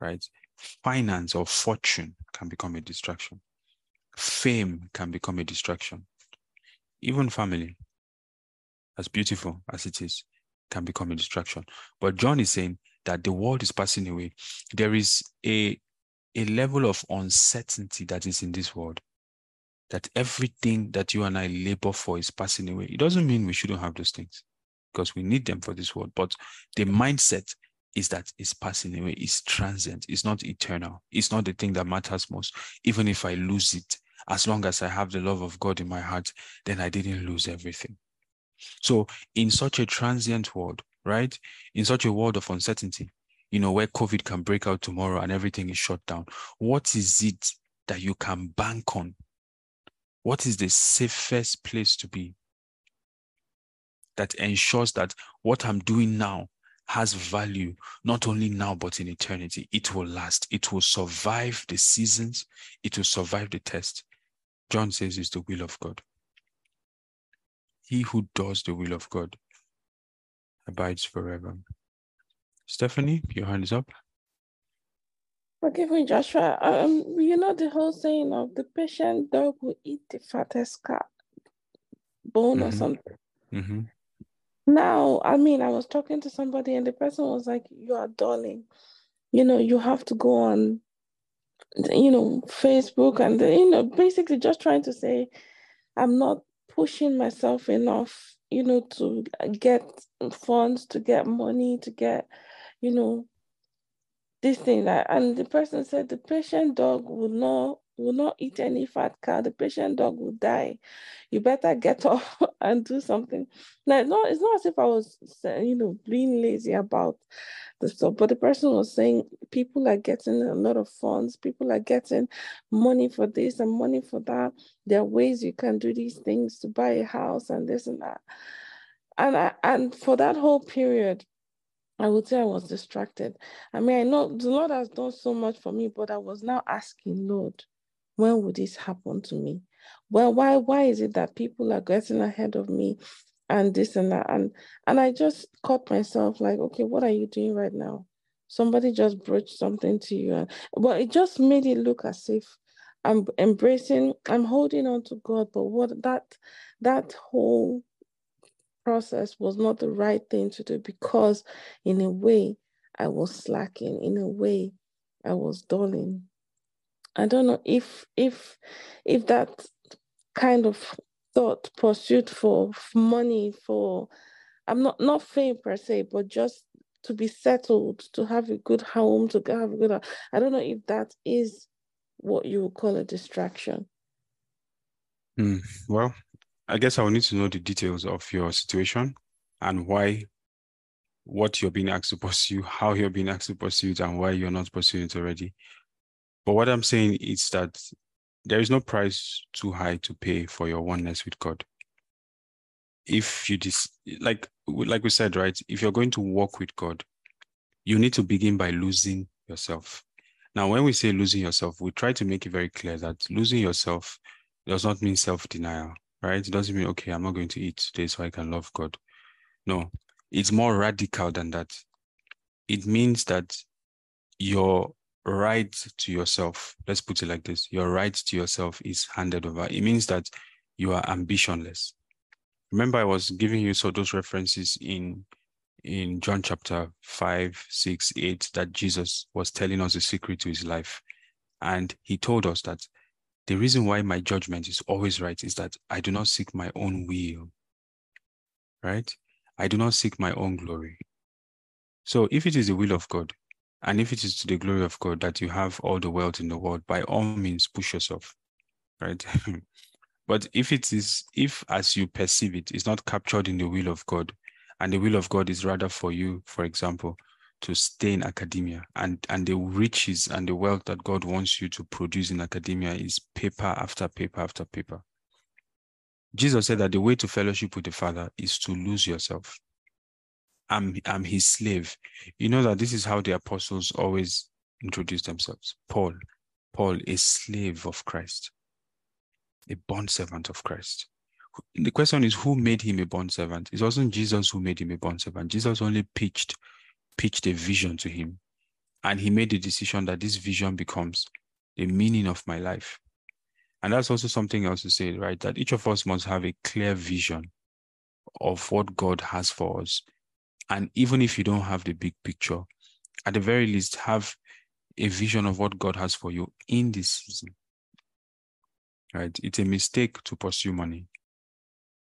Right? Finance or fortune can become a distraction. Fame can become a distraction. Even family, as beautiful as it is, can become a distraction. But John is saying that the world is passing away. There is a, a level of uncertainty that is in this world that everything that you and I labor for is passing away. It doesn't mean we shouldn't have those things because we need them for this world. But the mindset is that it's passing away, it's transient, it's not eternal, it's not the thing that matters most. Even if I lose it, as long as I have the love of God in my heart, then I didn't lose everything. So, in such a transient world, right, in such a world of uncertainty, you know, where COVID can break out tomorrow and everything is shut down, what is it that you can bank on what is the safest place to be that ensures that what I'm doing now has value, not only now, but in eternity. It will last. It will survive the seasons. It will survive the test. John says it's the will of God. He who does the will of God abides forever. Stephanie, your hand is up. Forgive me, Joshua. Um, you know the whole saying of the patient dog will eat the fattest cat bone mm-hmm. or something. Mm-hmm. Now, I mean, I was talking to somebody and the person was like, "You are darling. You know, you have to go on, you know, Facebook and you know, basically just trying to say, I'm not pushing myself enough, you know, to get funds, to get money, to get, you know, this thing that and the person said the patient dog will not will not eat any fat cow the patient dog will die. You better get off and do something. It's not, it's not as if i was you know being lazy about the stuff but the person was saying people are getting a lot of funds people are getting money for this and money for that. There are ways you can do these things to buy a house and this and that. And I, and for that whole period I would say I was distracted. I mean, I know the Lord has done so much for me, but I was now asking, Lord, when would this happen to me? Well, why why is it that people are getting ahead of me and this and that? And and I just caught myself like, okay, what are you doing right now? Somebody just broached something to you. And, but it just made it look as if I'm embracing, I'm holding on to God, but what that that whole process was not the right thing to do because, in a way, I was slacking. In a way, I was dulling. I don't know if if if that kind of thought pursuit for money for I'm not not fame per se, but just to be settled, to have a good home, to have a good. I don't know if that is what you would call a distraction. Mm, well, I guess I will need to know the details of your situation and why, what you're being asked to pursue, how you're being asked to pursue it, and why you're not pursuing it already. But what I'm saying is that there is no price too high to pay for your oneness with God. If you dis like like we said, right? If you're going to walk with God, you need to begin by losing yourself. Now, when we say losing yourself, we try to make it very clear that losing yourself does not mean self denial, right? It doesn't mean, okay, I'm not going to eat today so I can love God. No, it's more radical than that. It means that your right to yourself, let's put it like this your right to yourself is handed over. It means that you are ambitionless. Remember, I was giving you so those references in in John chapter 5, 6, 8, that Jesus was telling us the secret to his life. And he told us that the reason why my judgment is always right is that I do not seek my own will, right? I do not seek my own glory. So if it is the will of God, and if it is to the glory of God that you have all the wealth in the world, by all means push yourself, right? but if it is, if as you perceive it, is not captured in the will of God, and the will of God is rather for you, for example, to stay in academia and and the riches and the wealth that God wants you to produce in academia is paper after paper after paper. Jesus said that the way to fellowship with the Father is to lose yourself. I'm I'm his slave. You know that this is how the apostles always introduce themselves. Paul, Paul, a slave of Christ, a bond servant of Christ the question is who made him a bond servant? It wasn't Jesus who made him a bond servant. Jesus only pitched pitched a vision to him, and he made the decision that this vision becomes the meaning of my life. And that's also something else to say, right? That each of us must have a clear vision of what God has for us. And even if you don't have the big picture, at the very least, have a vision of what God has for you in this season. Right? It's a mistake to pursue money.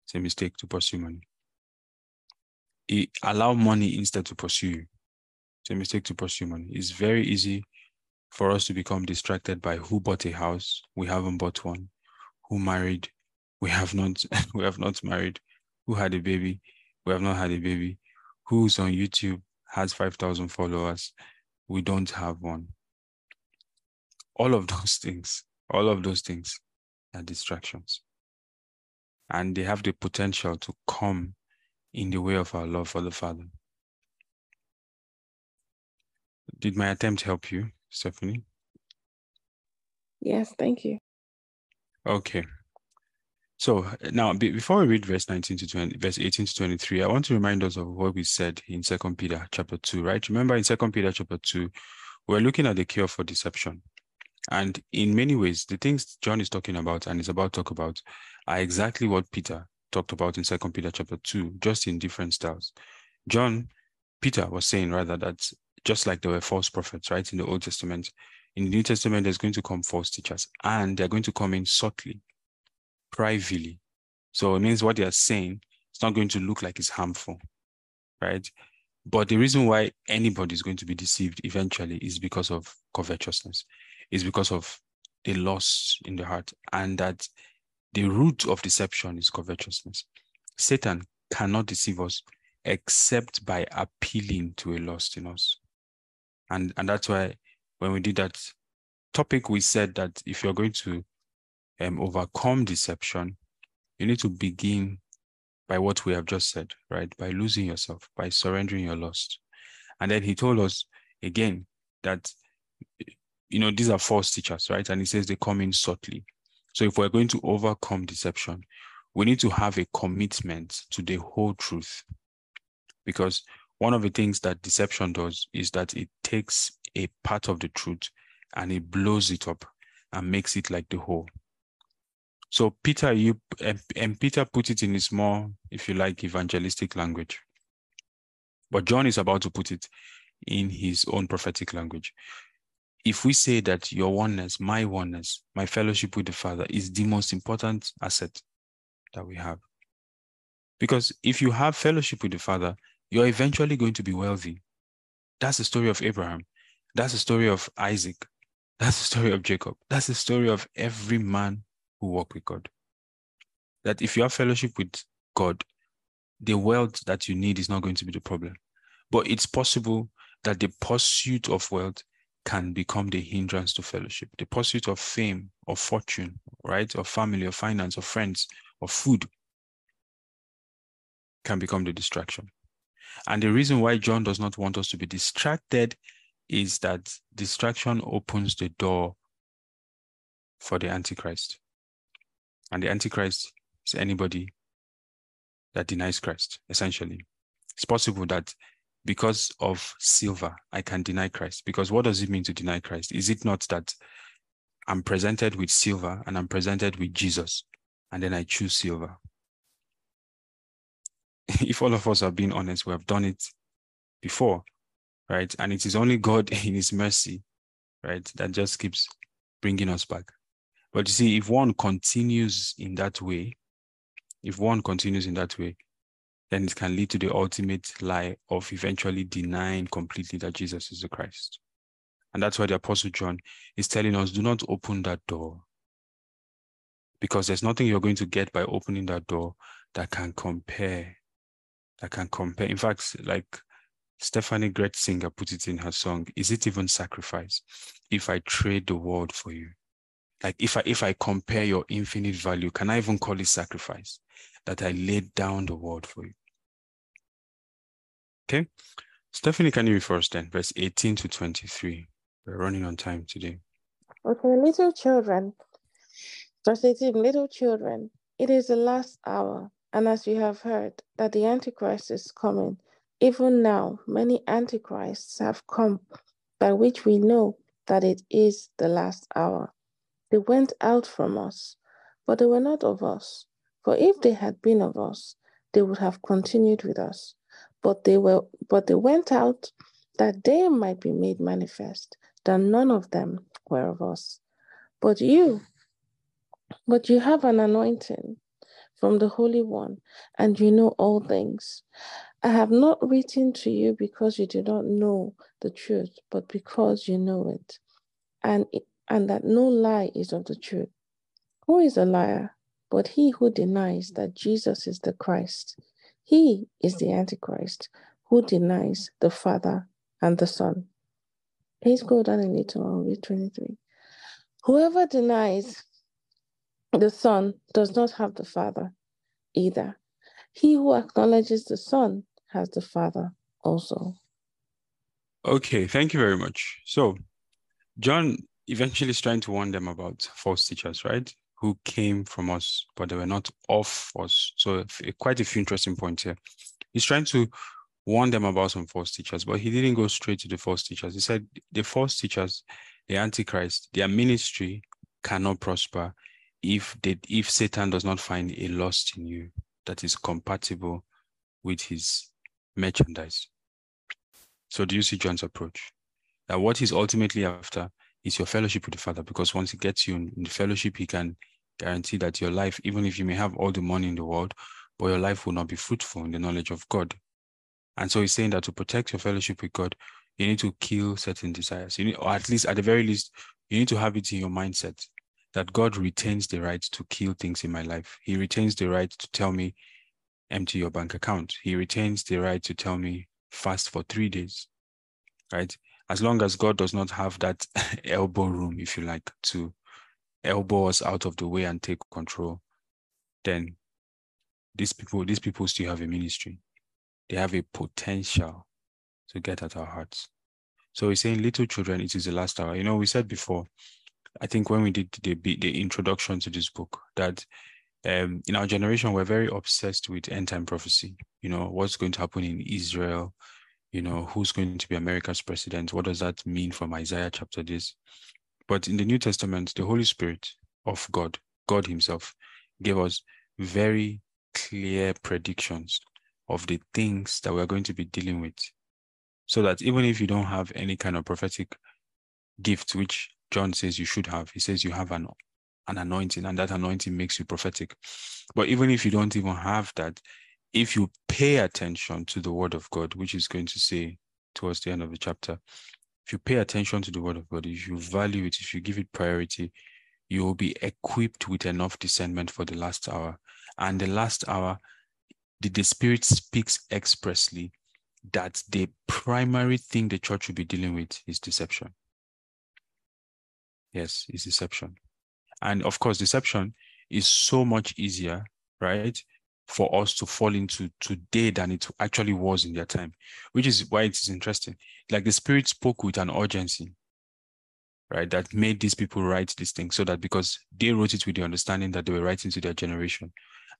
It's a mistake to pursue money. It, allow money instead to pursue you. It's a mistake to pursue money. It's very easy for us to become distracted by who bought a house, we haven't bought one, who married, we have not we have not married, who had a baby, we have not had a baby, who's on YouTube has 5,000 followers, we don't have one. All of those things, all of those things are distractions and they have the potential to come in the way of our love for the Father. Did my attempt help you, Stephanie? Yes, thank you. Okay. So eh, now, before we read verse 19 to 20, verse 18 to 23, I want to remind us of what we said in Second Peter chapter 2, right? Remember in Second Peter chapter 2, we're looking at the cure for deception. And in many ways, the things John is talking about and is about to talk about are exactly what Peter talked about in Second Peter chapter 2, just in different styles. John, Peter was saying rather that just like there were false prophets, right, in the Old Testament, in the New Testament, there's going to come false teachers, and they're going to come in subtly, privately. So it means what they are saying, it's not going to look like it's harmful, right? But the reason why anybody is going to be deceived eventually is because of covetousness, is because of the loss in the heart, and that the root of deception is covetousness. Satan cannot deceive us except by appealing to a lust in us. And, and that's why when we did that topic, we said that if you're going to um, overcome deception, you need to begin by what we have just said, right? By losing yourself, by surrendering your lust. And then he told us again that, you know, these are false teachers, right? And he says they come in subtly. So if we're going to overcome deception, we need to have a commitment to the whole truth. Because one of the things that deception does is that it takes a part of the truth and it blows it up and makes it like the whole. So Peter, you and Peter put it in his more, if you like, evangelistic language. But John is about to put it in his own prophetic language if we say that your oneness, my oneness, my fellowship with the Father is the most important asset that we have. Because if you have fellowship with the Father, you're eventually going to be wealthy. That's the story of Abraham. That's the story of Isaac. That's the story of Jacob. That's the story of every man who walked with God. That if you have fellowship with God, the wealth that you need is not going to be the problem. But it's possible that the pursuit of wealth can become the hindrance to fellowship. The pursuit of fame or fortune, right, or family or finance or friends or food can become the distraction. And the reason why John does not want us to be distracted is that distraction opens the door for the Antichrist. And the Antichrist is anybody that denies Christ, essentially. It's possible that because of silver, I can deny Christ. Because what does it mean to deny Christ? Is it not that I'm presented with silver and I'm presented with Jesus, and then I choose silver? if all of us are being honest, we have done it before, right? And it is only God in His mercy, right, that just keeps bringing us back. But you see, if one continues in that way, if one continues in that way, then it can lead to the ultimate lie of eventually denying completely that Jesus is the Christ. And that's why the Apostle John is telling us do not open that door. Because there's nothing you're going to get by opening that door that can compare. That can compare. In fact, like Steffany Gretzinger put it in her song, is it even sacrifice if I trade the world for you? Like if I if I compare your infinite value, can I even call it sacrifice? That I laid down the world for you. Okay. Stephanie, can you read first then? Verse 18 to 23. We're running on time today. Okay, little children. Verse 18, little children, it is the last hour, and as you have heard that the Antichrist is coming, even now many Antichrists have come, by which we know that it is the last hour. They went out from us, but they were not of us. For if they had been of us, they would have continued with us. But they were but they went out that they might be made manifest that none of them were of us. But you but you have an anointing from the holy one and you know all things. I have not written to you because you do not know the truth but because you know it. And and that no lie is of the truth who is a liar but he who denies that jesus is the christ he is the Antichrist who denies the Father and the Son. Please go down a little on read 23. Whoever denies the Son does not have the Father either. He who acknowledges the Son has the Father also. Okay, thank you very much. So, John eventually trying to warn them about false teachers, right? who came from us, but they were not of us. So quite a few interesting points here. He's trying to warn them about some false teachers, but he didn't go straight to the false teachers. He said the false teachers, the Antichrist, their ministry cannot prosper if they if Satan does not find a lust in you that is compatible with his merchandise. So do you see John's approach? That what he's ultimately after is your fellowship with the Father, because once he gets you in, in the fellowship, he can guarantee that your life, even if you may have all the money in the world, but your life will not be fruitful in the knowledge of God. And so he's saying that to protect your fellowship with God, you need to kill certain desires. You need, or at least, at the very least, you need to have it in your mindset that God retains the right to kill things in my life. He retains the right to tell me, empty your bank account. He retains the right to tell me, fast for three days. Right? As long as God does not have that elbow room, if you like, to elbow us out of the way and take control, then these people, these people still have a ministry. They have a potential to get at our hearts. So he's saying, little children, it is the last hour. You know, we said before, I think when we did the the introduction to this book, that um, in our generation we're very obsessed with end time prophecy. You know, what's going to happen in Israel? You know, who's going to be America's president? What does that mean from Isaiah chapter this? But in the New Testament, the Holy Spirit of God, God Himself, gave us very clear predictions of the things that we're going to be dealing with. So that even if you don't have any kind of prophetic gift, which John says you should have, he says you have an, an anointing, and that anointing makes you prophetic. But even if you don't even have that, if you pay attention to the word of God, which is going to say towards the end of the chapter, if you pay attention to the word of God, if you value it, if you give it priority, you will be equipped with enough discernment for the last hour. And the last hour, the, the Spirit speaks expressly that the primary thing the church will be dealing with is deception. Yes, is deception. And of course, deception is so much easier, right, for us to fall into today than it actually was in their time, which is why it is interesting. Like the Spirit spoke with an urgency, right? That made these people write these things so that because they wrote it with the understanding that they were writing to their generation.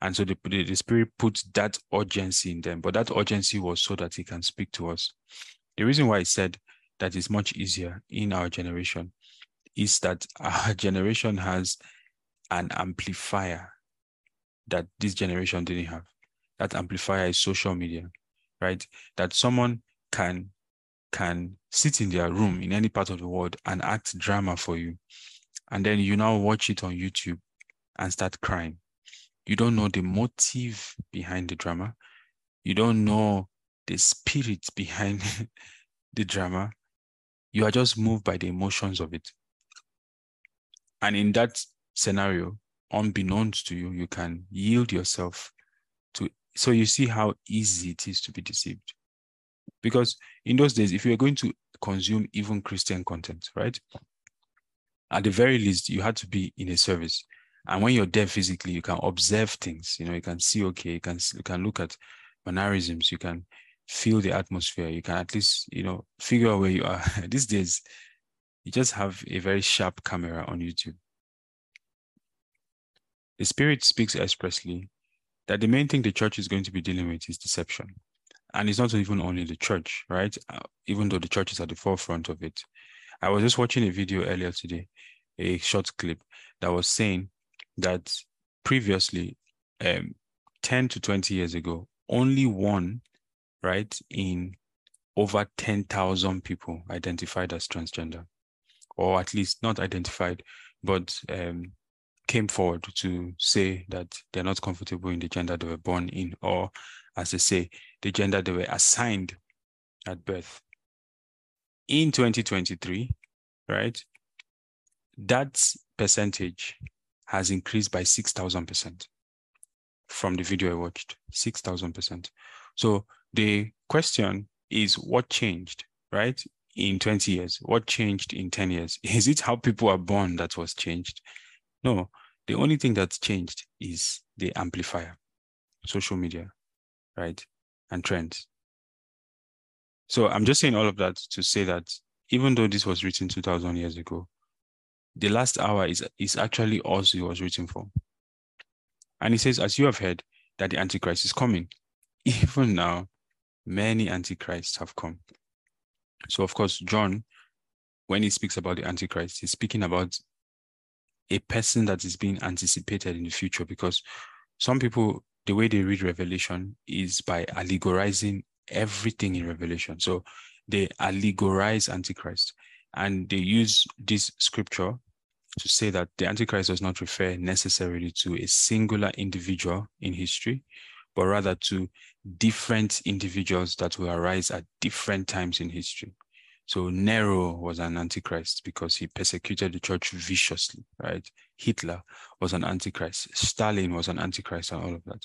And so the, the, the Spirit put that urgency in them, but that urgency was so that He can speak to us. The reason why I said that is much easier in our generation is that our generation has an amplifier that this generation didn't have. That amplifier is social media, right? That someone can can sit in their room in any part of the world and act drama for you. And then you now watch it on YouTube and start crying. You don't know the motive behind the drama. You don't know the spirit behind the drama. You are just moved by the emotions of it. And in that scenario, unbeknownst to you, you can yield yourself to. So you see how easy it is to be deceived. Because in those days, if you were going to consume even Christian content, right? At the very least, you had to be in a service. And when you're there physically, you can observe things. You know, you can see, okay, you can you can look at mannerisms, you can feel the atmosphere, you can at least, you know, figure out where you are. These days, you just have a very sharp camera on YouTube. The Spirit speaks expressly that the main thing the church is going to be dealing with is deception. And it's not even only the church, right? Uh, even though the church is at the forefront of it. I was just watching a video earlier today, a short clip that was saying that previously, um, 10 to 20 years ago, only one, right, in over 10,000 people identified as transgender, or at least not identified, but um, came forward to say that they're not comfortable in the gender they were born in, or as they say, the gender they were assigned at birth. In 2023, right, that percentage has increased by 6,000% from the video I watched, 6,000%. So the question is what changed, right? In 20 years, what changed in 10 years? Is it how people are born that was changed? No, the only thing that's changed is the amplifier, social media, right? And trends. So I'm just saying all of that to say that even though this was written 2000 years ago, the last hour is, is actually us it was written for. And he says, as you have heard, that the Antichrist is coming. Even now, many Antichrists have come. So, of course, John, when he speaks about the Antichrist, he's speaking about a person that is being anticipated in the future because some people the way they read revelation is by allegorizing everything in revelation. So they allegorize antichrist and they use this scripture to say that the antichrist does not refer necessarily to a singular individual in history but rather to different individuals that will arise at different times in history so Nero was an antichrist because he persecuted the church viciously, right? Hitler was an antichrist. Stalin was an antichrist and all of that.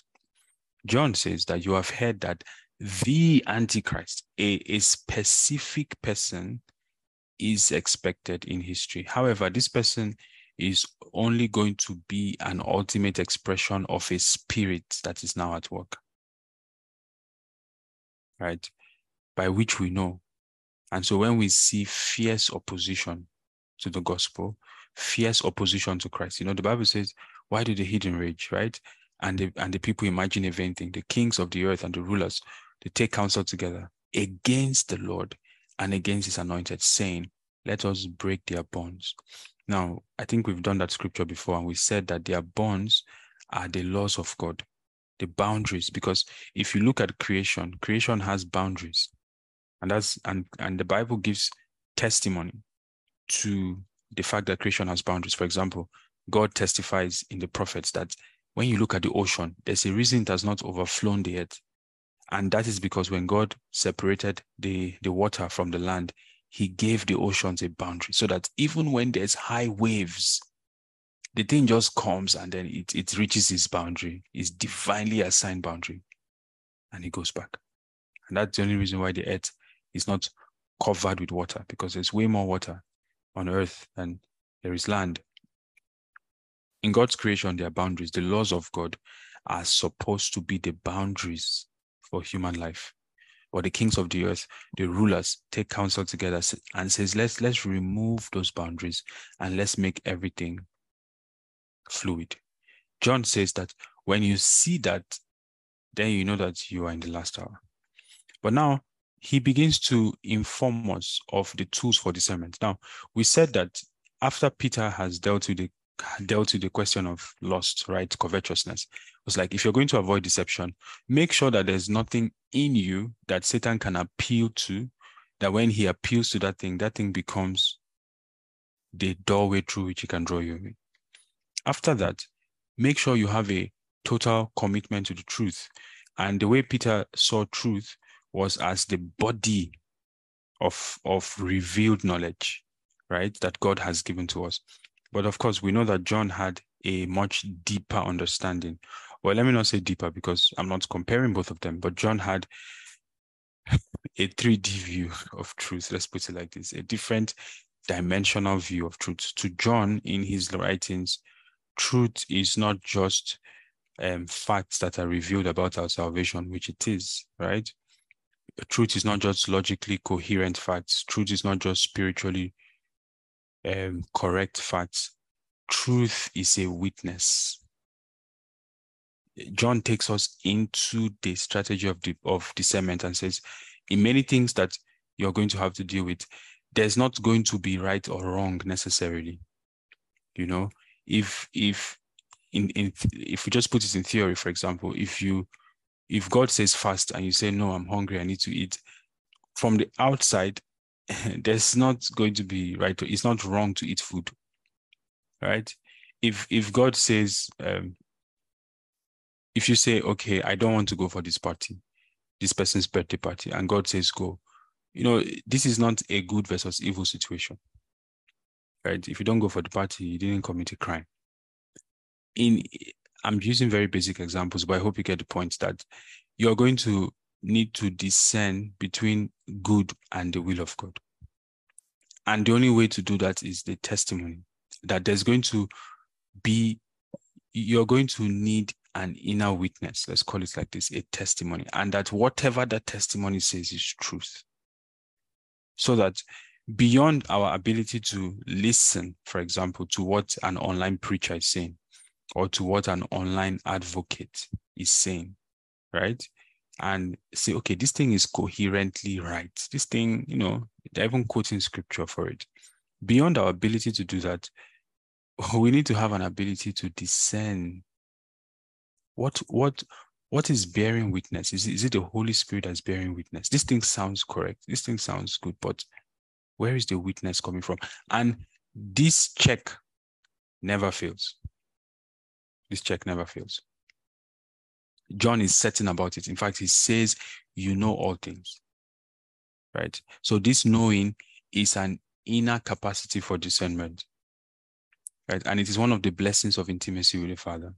John says that you have heard that the antichrist, a, a specific person, is expected in history. However, this person is only going to be an ultimate expression of a spirit that is now at work. Right? By which we know and so when we see fierce opposition to the gospel, fierce opposition to Christ, you know, the Bible says, why do the heathen rage, right? And the, and the people imagine a vain thing. The kings of the earth and the rulers, they take counsel together against the Lord and against his anointed, saying, let us break their bonds. Now, I think we've done that scripture before, and we said that their bonds are the laws of God, the boundaries. Because if you look at creation, creation has boundaries and that's and and the bible gives testimony to the fact that creation has boundaries. For example god testifies in the prophets that when you look at the ocean there's a reason it has not overflown the earth. And that is because when god separated the the water from the land he gave the oceans a boundary so that even when there's high waves the thing just comes and then it, it reaches its boundary its divinely assigned boundary and it goes back. And that's the only reason why the earth is not covered with water because there's way more water on earth than there is land. In God's creation, there are boundaries, the laws of God. are supposed to be the boundaries for human life. Or the kings of the earth, the rulers, take counsel together and says, let's let's remove those boundaries and let's make everything fluid. John says that when you see that, then you know that you are in the last hour. But now he begins to inform us of the tools for discernment. Now, we said that after Peter has dealt with the dealt with the question of lust, right? Covetousness. It was like if you're going to avoid deception, make sure that there's nothing in you that Satan can appeal to, that when he appeals to that thing, that thing becomes the doorway through which he can draw you in. After that, make sure you have a total commitment to the truth. And the way Peter saw truth was as the body of, of revealed knowledge, right? That God has given to us. But of course, we know that John had a much deeper understanding. Well, let me not say deeper because I'm not comparing both of them, but John had a 3D view of truth. Let's put it like this a different dimensional view of truth. To John, in his writings, truth is not just um, facts that are revealed about our salvation, which it is, right? Truth is not just logically coherent facts. Truth is not just spiritually um, correct facts. Truth is a witness. John takes us into the strategy of the, of discernment and says, in many things that you're going to have to deal with, there's not going to be right or wrong necessarily. You know, if if in, in if we just put it in theory, for example, if you if God says fast and you say, No, I'm hungry, I need to eat, from the outside, there's not going to be right. It's not wrong to eat food, right? If if God says, um, if you say, okay, I don't want to go for this party, this person's birthday party, and God says go, you know, this is not a good versus evil situation, right? If you don't go for the party, you didn't commit a crime. In I'm using very basic examples, but I hope you get the point that you're going to need to discern between good and the will of God. And the only way to do that is the testimony that there's going to be, you're going to need an inner witness, let's call it like this, a testimony, and that whatever that testimony says is truth. So that beyond our ability to listen, for example, to what an online preacher is saying or to what an online advocate is saying, right? and say, okay, this thing is coherently right. This thing, you know, they're even quoting scripture for it. Beyond our ability to do that, we need to have an ability to discern what what what is bearing witness. Is, is it the Holy Spirit that's bearing witness? This thing sounds correct. This thing sounds good, but where is the witness coming from? And this check never fails. This check never fails. John is certain about it. In fact, he says, You know all things. Right? So, this knowing is an inner capacity for discernment. Right? And it is one of the blessings of intimacy with the Father.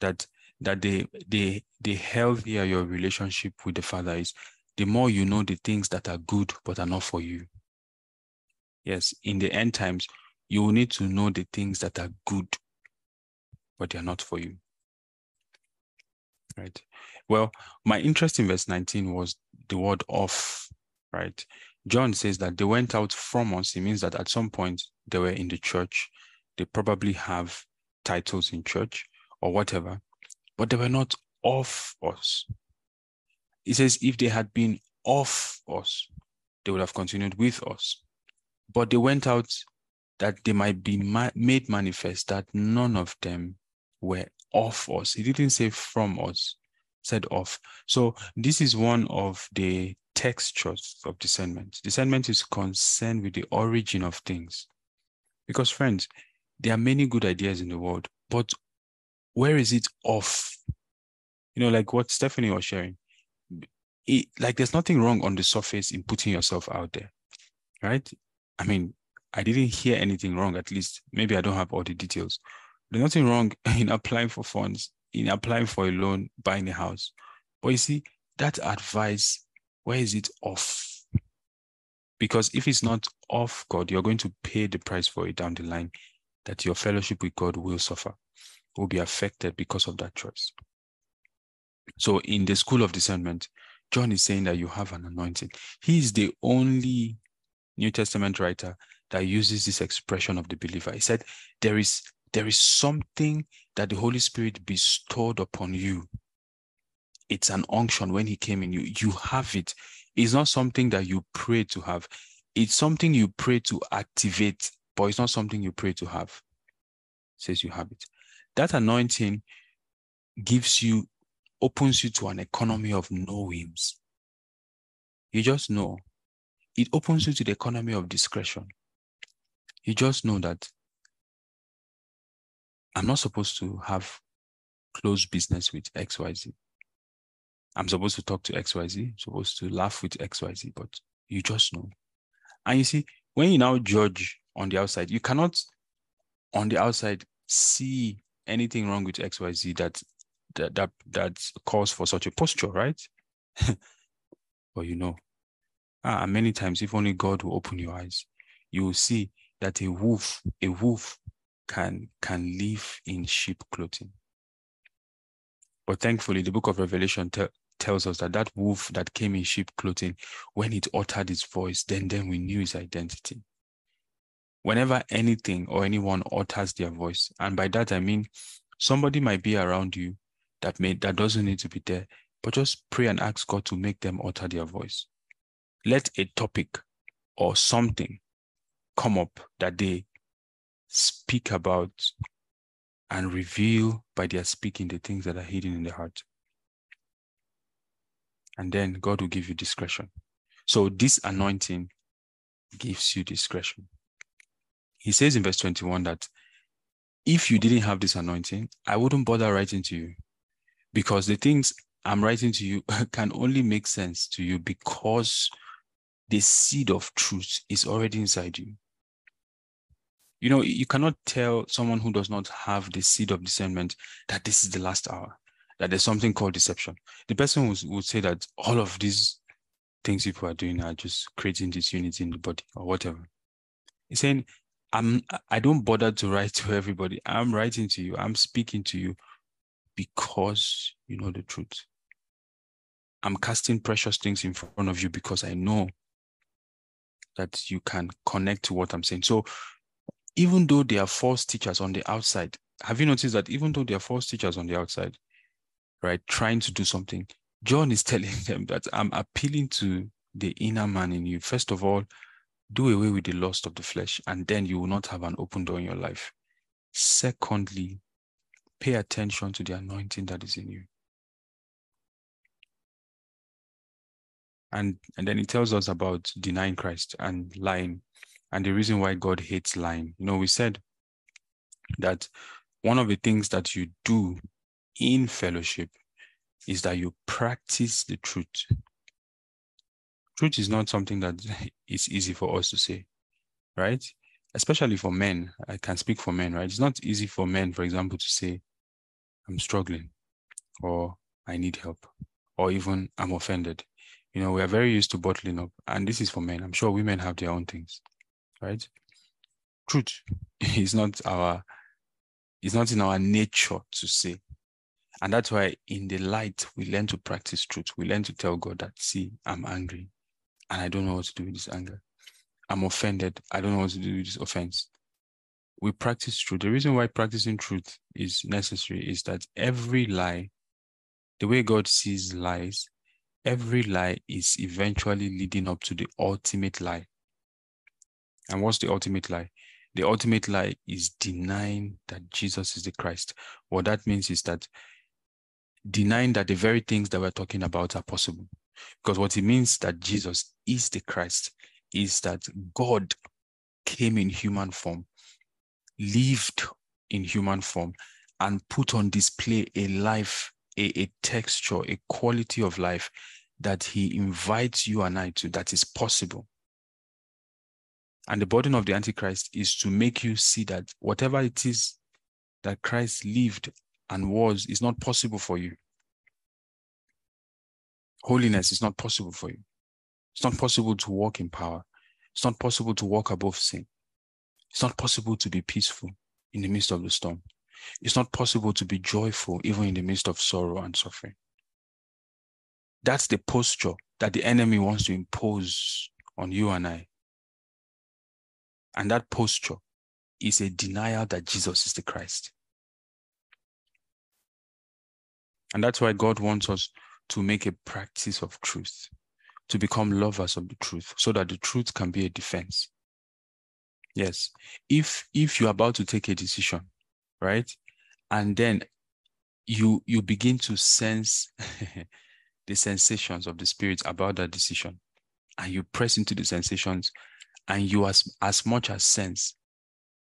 That that the the the healthier your relationship with the Father is, the more you know the things that are good but are not for you. Yes, in the end times, you will need to know the things that are good, but they are not for you. Right. Well, my interest in verse 19 was the word off, right? John says that they went out from us. It means that at some point they were in the church. They probably have titles in church or whatever, but they were not off us. It says if they had been off us, they would have continued with us. But they went out that they might be ma- made manifest that none of them were of us. He didn't say from us, said of. So this is one of the textures of discernment. Discernment is concerned with the origin of things. Because friends, there are many good ideas in the world, but where is it off? You know, like what Stephanie was sharing. It, like there's nothing wrong on the surface in putting yourself out there, right? I mean, I didn't hear anything wrong, at least maybe I don't have all the details, there's nothing wrong in applying for funds, in applying for a loan, buying a house. But you see, that advice, where is it off? Because if it's not off God, you're going to pay the price for it down the line that your fellowship with God will suffer, will be affected because of that choice. So in the school of discernment, John is saying that you have an anointing. He is the only New Testament writer that uses this expression of the believer. He said, There is there is something that the Holy Spirit bestowed upon you. It's an unction when He came in you. You have it. It's not something that you pray to have. It's something you pray to activate, but it's not something you pray to have. It says you have it. That anointing gives you, opens you to an economy of knowings. You just know. It opens you to the economy of discretion. You just know that I'm not supposed to have close business with XYZ. I'm supposed to talk to XYZ, supposed to laugh with XYZ, but you just know. And you see, when you now judge on the outside, you cannot on the outside see anything wrong with XYZ that that that, that calls for such a posture, right? but you know, ah, many times, if only God will open your eyes, you will see that a wolf, a wolf can can live in sheep clothing. But thankfully, the book of Revelation te- tells us that that wolf that came in sheep clothing, when it uttered its voice, then then we knew his identity. Whenever anything or anyone utters their voice, and by that I mean somebody might be around you that may that doesn't need to be there, but just pray and ask God to make them utter their voice. Let a topic or something come up that they speak about and reveal by their speaking the things that are hidden in the heart. And then God will give you discretion. So this anointing gives you discretion. He says in verse 21 that if you didn't have this anointing, I wouldn't bother writing to you because the things I'm writing to you can only make sense to you because the seed of truth is already inside you you know, you cannot tell someone who does not have the seed of discernment that this is the last hour, that there's something called deception. The person would, would say that all of these things people are doing are just creating disunity in the body or whatever. He's saying, I'm I don't bother to write to everybody. I'm writing to you. I'm speaking to you because you know the truth. I'm casting precious things in front of you because I know that you can connect to what I'm saying. So even though they are false teachers on the outside, have you noticed that even though they are false teachers on the outside, right, trying to do something, John is telling them that I'm appealing to the inner man in you. First of all, do away with the lust of the flesh, and then you will not have an open door in your life. Secondly, pay attention to the anointing that is in you. And, and then he tells us about denying Christ and lying and the reason why God hates lying. You know, we said that one of the things that you do in fellowship is that you practice the truth. Truth is not something that is easy for us to say, right? Especially for men. I can speak for men, right? It's not easy for men, for example, to say, I'm struggling, or I need help, or even I'm offended. You know, we are very used to bottling up, and this is for men. I'm sure women have their own things right? Truth is not our is not in our nature to say. And that's why in the light we learn to practice truth. We learn to tell God that, see, I'm angry and I don't know what to do with this anger. I'm offended. I don't know what to do with this offense. We practice truth. The reason why practicing truth is necessary is that every lie, the way God sees lies, every lie is eventually leading up to the ultimate lie. And what's the ultimate lie? The ultimate lie is denying that Jesus is the Christ. What that means is that denying that the very things that we're talking about are possible. Because what it means that Jesus is the Christ is that God came in human form, lived in human form, and put on display a life, a, a texture, a quality of life that he invites you and I to that is possible. And the burden of the Antichrist is to make you see that whatever it is that Christ lived and was is not possible for you. Holiness is not possible for you. It's not possible to walk in power. It's not possible to walk above sin. It's not possible to be peaceful in the midst of the storm. It's not possible to be joyful even in the midst of sorrow and suffering. That's the posture that the enemy wants to impose on you and I. And that posture is a denial that Jesus is the Christ. And that's why God wants us to make a practice of truth, to become lovers of the truth, so that the truth can be a defense. Yes. If if you're about to take a decision, right? And then you you begin to sense the sensations of the spirit about that decision and you press into the sensations and you as as much as sense.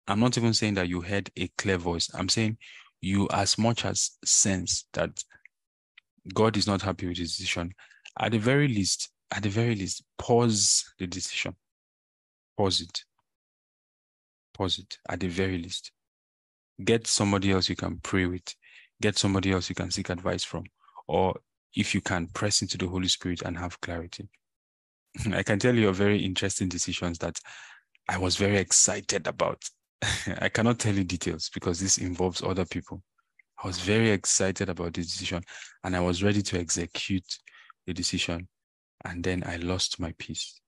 I'm not even saying that you heard a clear voice. I'm saying you as much as sense that god is not happy with his decision. At the very least at the very least pause the decision. Pause it. Pause it at the very least. Get somebody else you can pray with. Get somebody else you can seek advice from. Or if you can press into the holy spirit and have clarity I can tell you a very interesting decisions that I was very excited about. I cannot tell you details because this involves other people. I was very excited about the decision and I was ready to execute the decision. And then I lost my peace.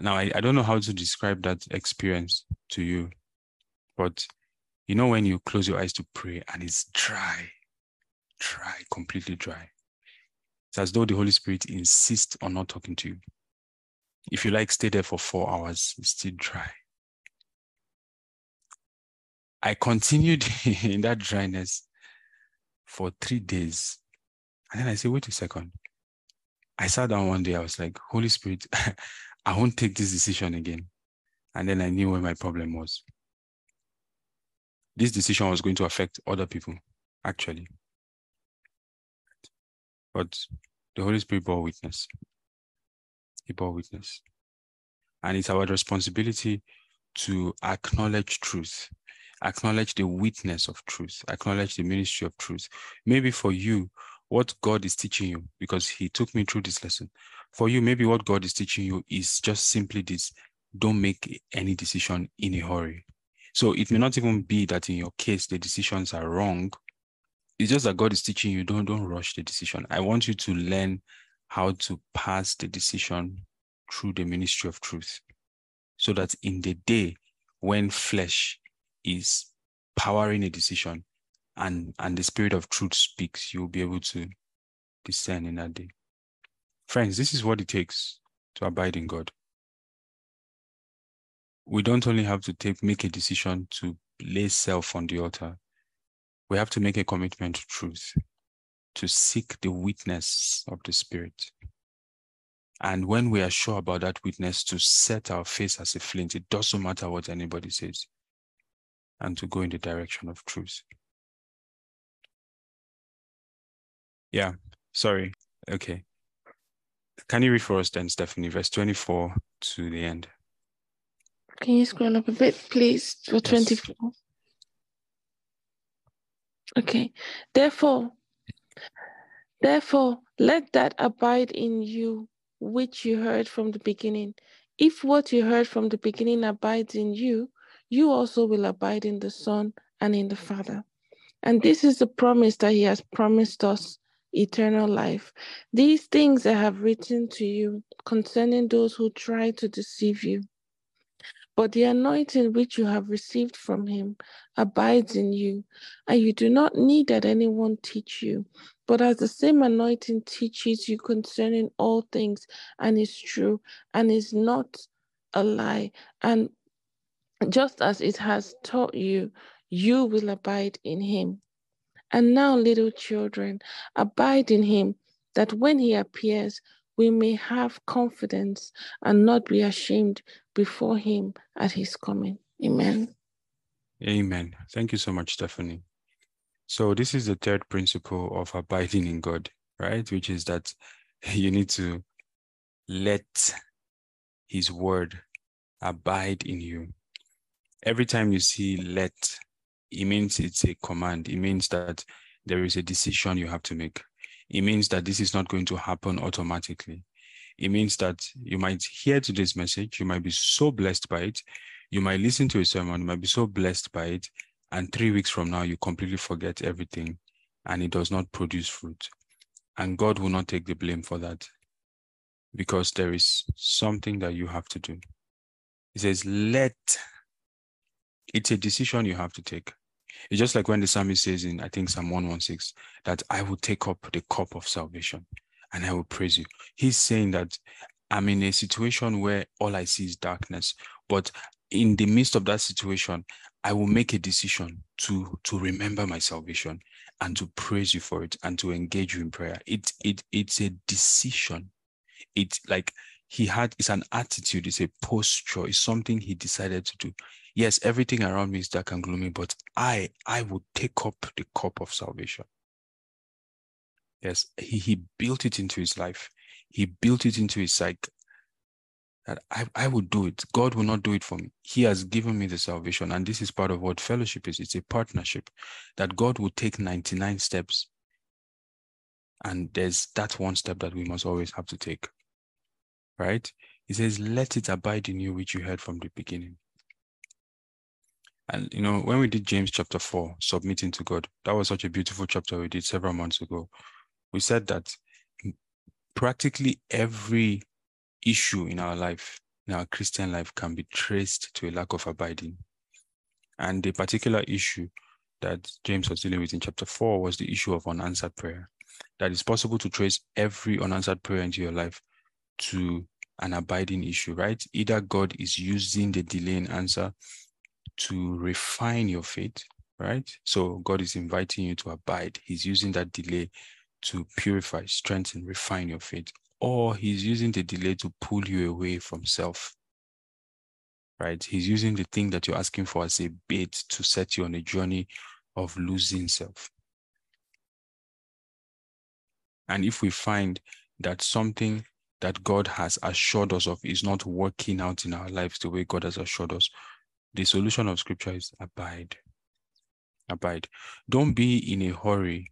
Now, I, I don't know how to describe that experience to you, but you know, when you close your eyes to pray and it's dry, dry, completely dry. It's as though the Holy Spirit insists on not talking to you. If you like, stay there for four hours, it's still dry. I continued in that dryness for three days. And then I said, wait a second. I sat down one day, I was like, Holy Spirit, I won't take this decision again. And then I knew where my problem was. This decision was going to affect other people, actually. But the Holy Spirit bore witness he bore witness. And it's our responsibility to acknowledge truth, acknowledge the witness of truth, acknowledge the ministry of truth. Maybe for you, what God is teaching you, because He took me through this lesson. For you, maybe what God is teaching you is just simply this don't make any decision in a hurry. So it may not even be that in your case the decisions are wrong. It's just that God is teaching you don't don't rush the decision. I want you to learn how to pass the decision through the ministry of truth. So that in the day when flesh is powering a decision and and the spirit of truth speaks you'll be able to discern in that day. Friends this is what it takes to abide in god. We don't only have to take make a decision to lay self on the altar. We have to make a commitment to truth to seek the witness of the Spirit. And when we are sure about that witness, to set our face as a flint, it doesn't matter what anybody says, and to go in the direction of truth. Yeah, sorry. Okay. Can you read for us then, Stephanie, verse 24 to the end? Can you scroll up a bit, please, for yes. 24? Okay. Therefore, Therefore, let that abide in you which you heard from the beginning. If what you heard from the beginning abides in you, you also will abide in the Son and in the Father. And this is the promise that He has promised us eternal life. These things I have written to you concerning those who try to deceive you. But the anointing which you have received from him abides in you, and you do not need that anyone teach you. But as the same anointing teaches you concerning all things, and is true, and is not a lie, and just as it has taught you, you will abide in him. And now, little children, abide in him, that when he appears, we may have confidence and not be ashamed before him at his coming. Amen. Amen. Thank you so much, Stephanie. So, this is the third principle of abiding in God, right? Which is that you need to let his word abide in you. Every time you see let, it means it's a command. It means that there is a decision you have to make it means that this is not going to happen automatically. It means that you might hear today's message, you might be so blessed by it, you might listen to a sermon, you might be so blessed by it, and three weeks from now, you completely forget everything and it does not produce fruit. And God will not take the blame for that because there is something that you have to do. He says, let, it's a decision you have to take. It's just like when the psalmist says in, I think, Psalm 116, that I will take up the cup of salvation and I will praise you. He's saying that I'm in a situation where all I see is darkness, but in the midst of that situation, I will make a decision to to remember my salvation and to praise you for it and to engage you in prayer. It it it's a decision. It's like he had it's an attitude, it's a posture, it's something he decided to do. Yes, everything around me is dark and gloomy, but I I will take up the cup of salvation. Yes, he, he built it into his life. He built it into his psyche that I, I would do it. God will not do it for me. He has given me the salvation. And this is part of what fellowship is. It's a partnership that God will take 99 steps. And there's that one step that we must always have to take. Right? He says, let it abide in you, which you heard from the beginning. And you know, when we did James chapter 4, submitting to God, that was such a beautiful chapter we did several months ago. We said that practically every issue in our life, in our Christian life, can be traced to a lack of abiding. And the particular issue that James was dealing with in chapter 4 was the issue of unanswered prayer. That it's possible to trace every unanswered prayer into your life to an abiding issue, right? Either God is using the delay in answer to refine your faith, right? So God is inviting you to abide. He's using that delay to purify, strengthen, refine your faith or he's using the delay to pull you away from self. Right? He's using the thing that you're asking for as a bait to set you on a journey of losing self. And if we find that something that God has assured us of is not working out in our lives the way God has assured us, the solution of scripture is abide. Abide. Don't be in a hurry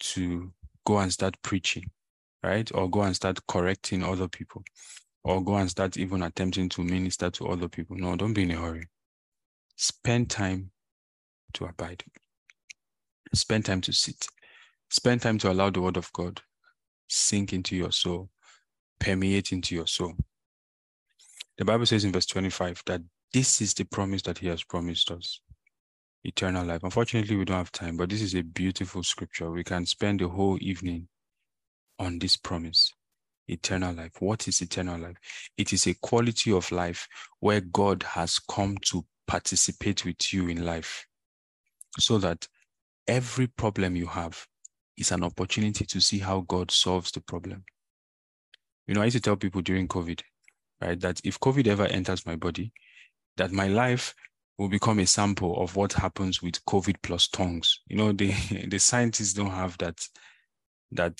to go and start preaching right? Or go and start correcting other people, or go and start even attempting to minister to other people. No, don't be in a hurry. Spend time to abide. Spend time to sit. Spend time to allow the word of God sink into your soul, permeate into your soul. The Bible says in verse 25 that this is the promise that He has promised us eternal life. Unfortunately, we don't have time, but this is a beautiful scripture. We can spend the whole evening on this promise eternal life. What is eternal life? It is a quality of life where God has come to participate with you in life so that every problem you have is an opportunity to see how God solves the problem. You know, I used to tell people during COVID, right, that if COVID ever enters my body, that my life will become a sample of what happens with COVID plus tongues. You know, the the scientists don't have that that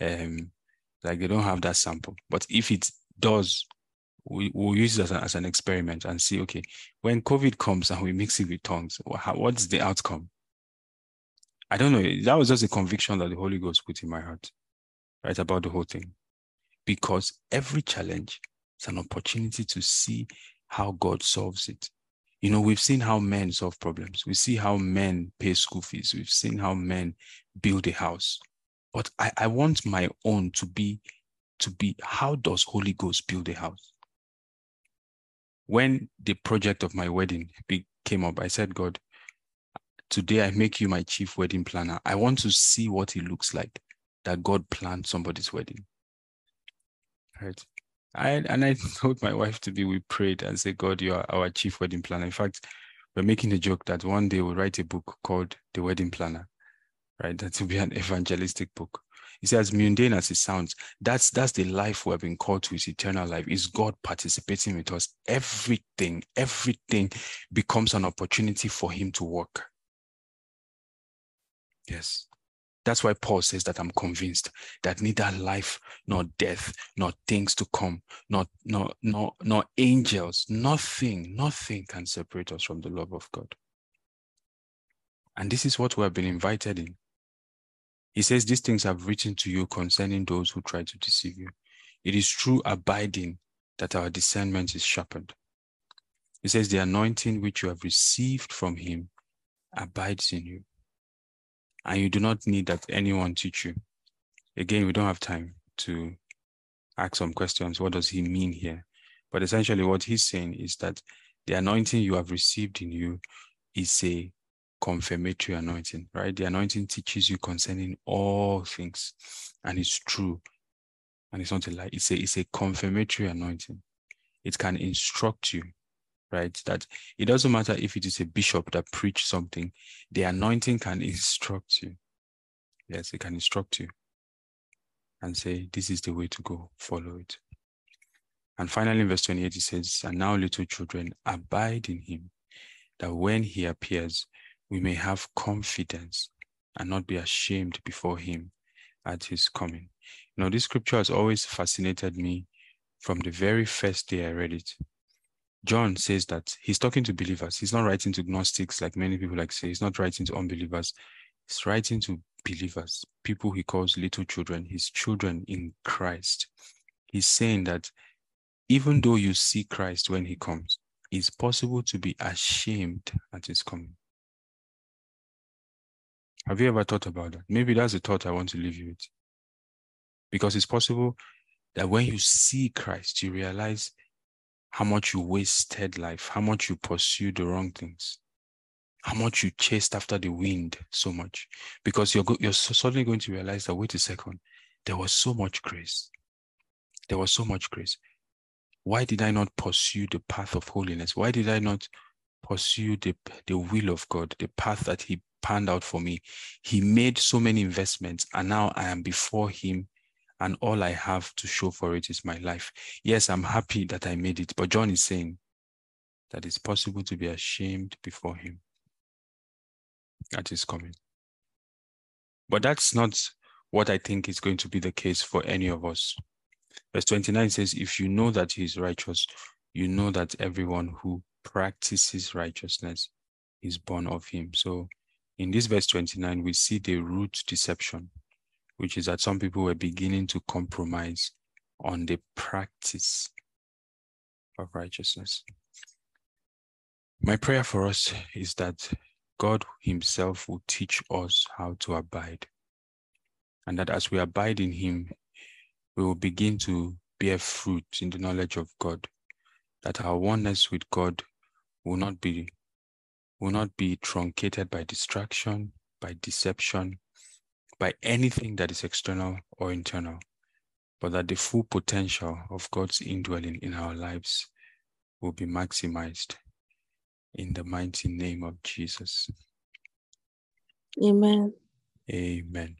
um, like they don't have that sample. But if it does, we will use it as, a, as, an experiment and see, okay, when COVID comes and we mix it with tongues, what's the outcome? I don't know. That was just a conviction that the Holy Ghost put in my heart, right, about the whole thing. Because every challenge is an opportunity to see how God solves it. You know, we've seen how men solve problems. We see how men pay school fees. We've seen how men build a house but I, I want my own to be to be how does Holy Ghost build a house? When the project of my wedding came up, I said, God, today I make you my chief wedding planner. I want to see what it looks like that God planned somebody's wedding. Right. I, and I told my wife to be, we prayed and said, God, you are our chief wedding planner. In fact, we're making a joke that one day we'll write a book called The Wedding Planner right? That will be an evangelistic book. He says, mundane as it sounds, that's that's the life we've been called to, is eternal life. Is God participating with us? Everything, everything becomes an opportunity for Him to work. Yes. That's why Paul says that I'm convinced that neither life nor death, nor things to come, nor, nor, nor, nor angels, nothing, nothing can separate us from the love of God. And this is what we have been invited in. He says, These things I've written to you concerning those who try to deceive you. It is through abiding that our discernment is sharpened. He says, The anointing which you have received from him abides in you. And you do not need that anyone teach you. again, we don't have time to ask some questions. What does he mean here? But essentially, what he's saying is that the anointing you have received in you is a confirmatory anointing, right? The anointing teaches you concerning all things, and it's true. And it's not a lie. It's a it's a confirmatory anointing. It can instruct you, right? That it doesn't matter if it is a bishop that preached something, the anointing can instruct you. Yes, it can instruct you and say, This is the way to go, follow it. And finally, in verse 28, it says, And now, little children, abide in him, that when he appears, we may have confidence and not be ashamed before him at his coming. Know, this scripture has always fascinated me from the very first day I read it. John says that he's talking to believers. He's not writing to gnostics like many people like say. He's not writing to unbelievers. He's writing to believers, people he calls little children, his children in Christ. He's saying that even though you see Christ when he comes, it's possible to be ashamed at his coming. Have you ever thought about that? Maybe that's a thought I want to leave you with. Because it's possible that when you see Christ, you realize how much you wasted life, how much you pursued the wrong things, how much you chased after the wind so much. Because you're, go- you're suddenly going to realize that, wait a second, there was so much grace. There was so much grace. Why did I not pursue the path of holiness? Why did I not pursue the, the will of God, the path that He panned out for me? He made so many investments, and now I am before Him, and all I have to show for it is my life. Yes, I'm happy that I made it, but John is saying that it's possible to be ashamed before Him. at his coming. But that's not what I think is going to be the case for any of us. Verse 29 says, If you know that he is righteous, you know that everyone who practices righteousness is born of him. So in this verse 29, we see the root deception, which is that some people were beginning to compromise on the practice of righteousness. My prayer for us is that God Himself will teach us how to abide. And that as we abide in Him, we will begin to bear fruit in the knowledge of God, that our oneness with God will not be will not be truncated by distraction, by deception, by anything that is external or internal, but that the full potential of God's indwelling in our lives will be maximized in the mighty name of Jesus. Amen. Amen.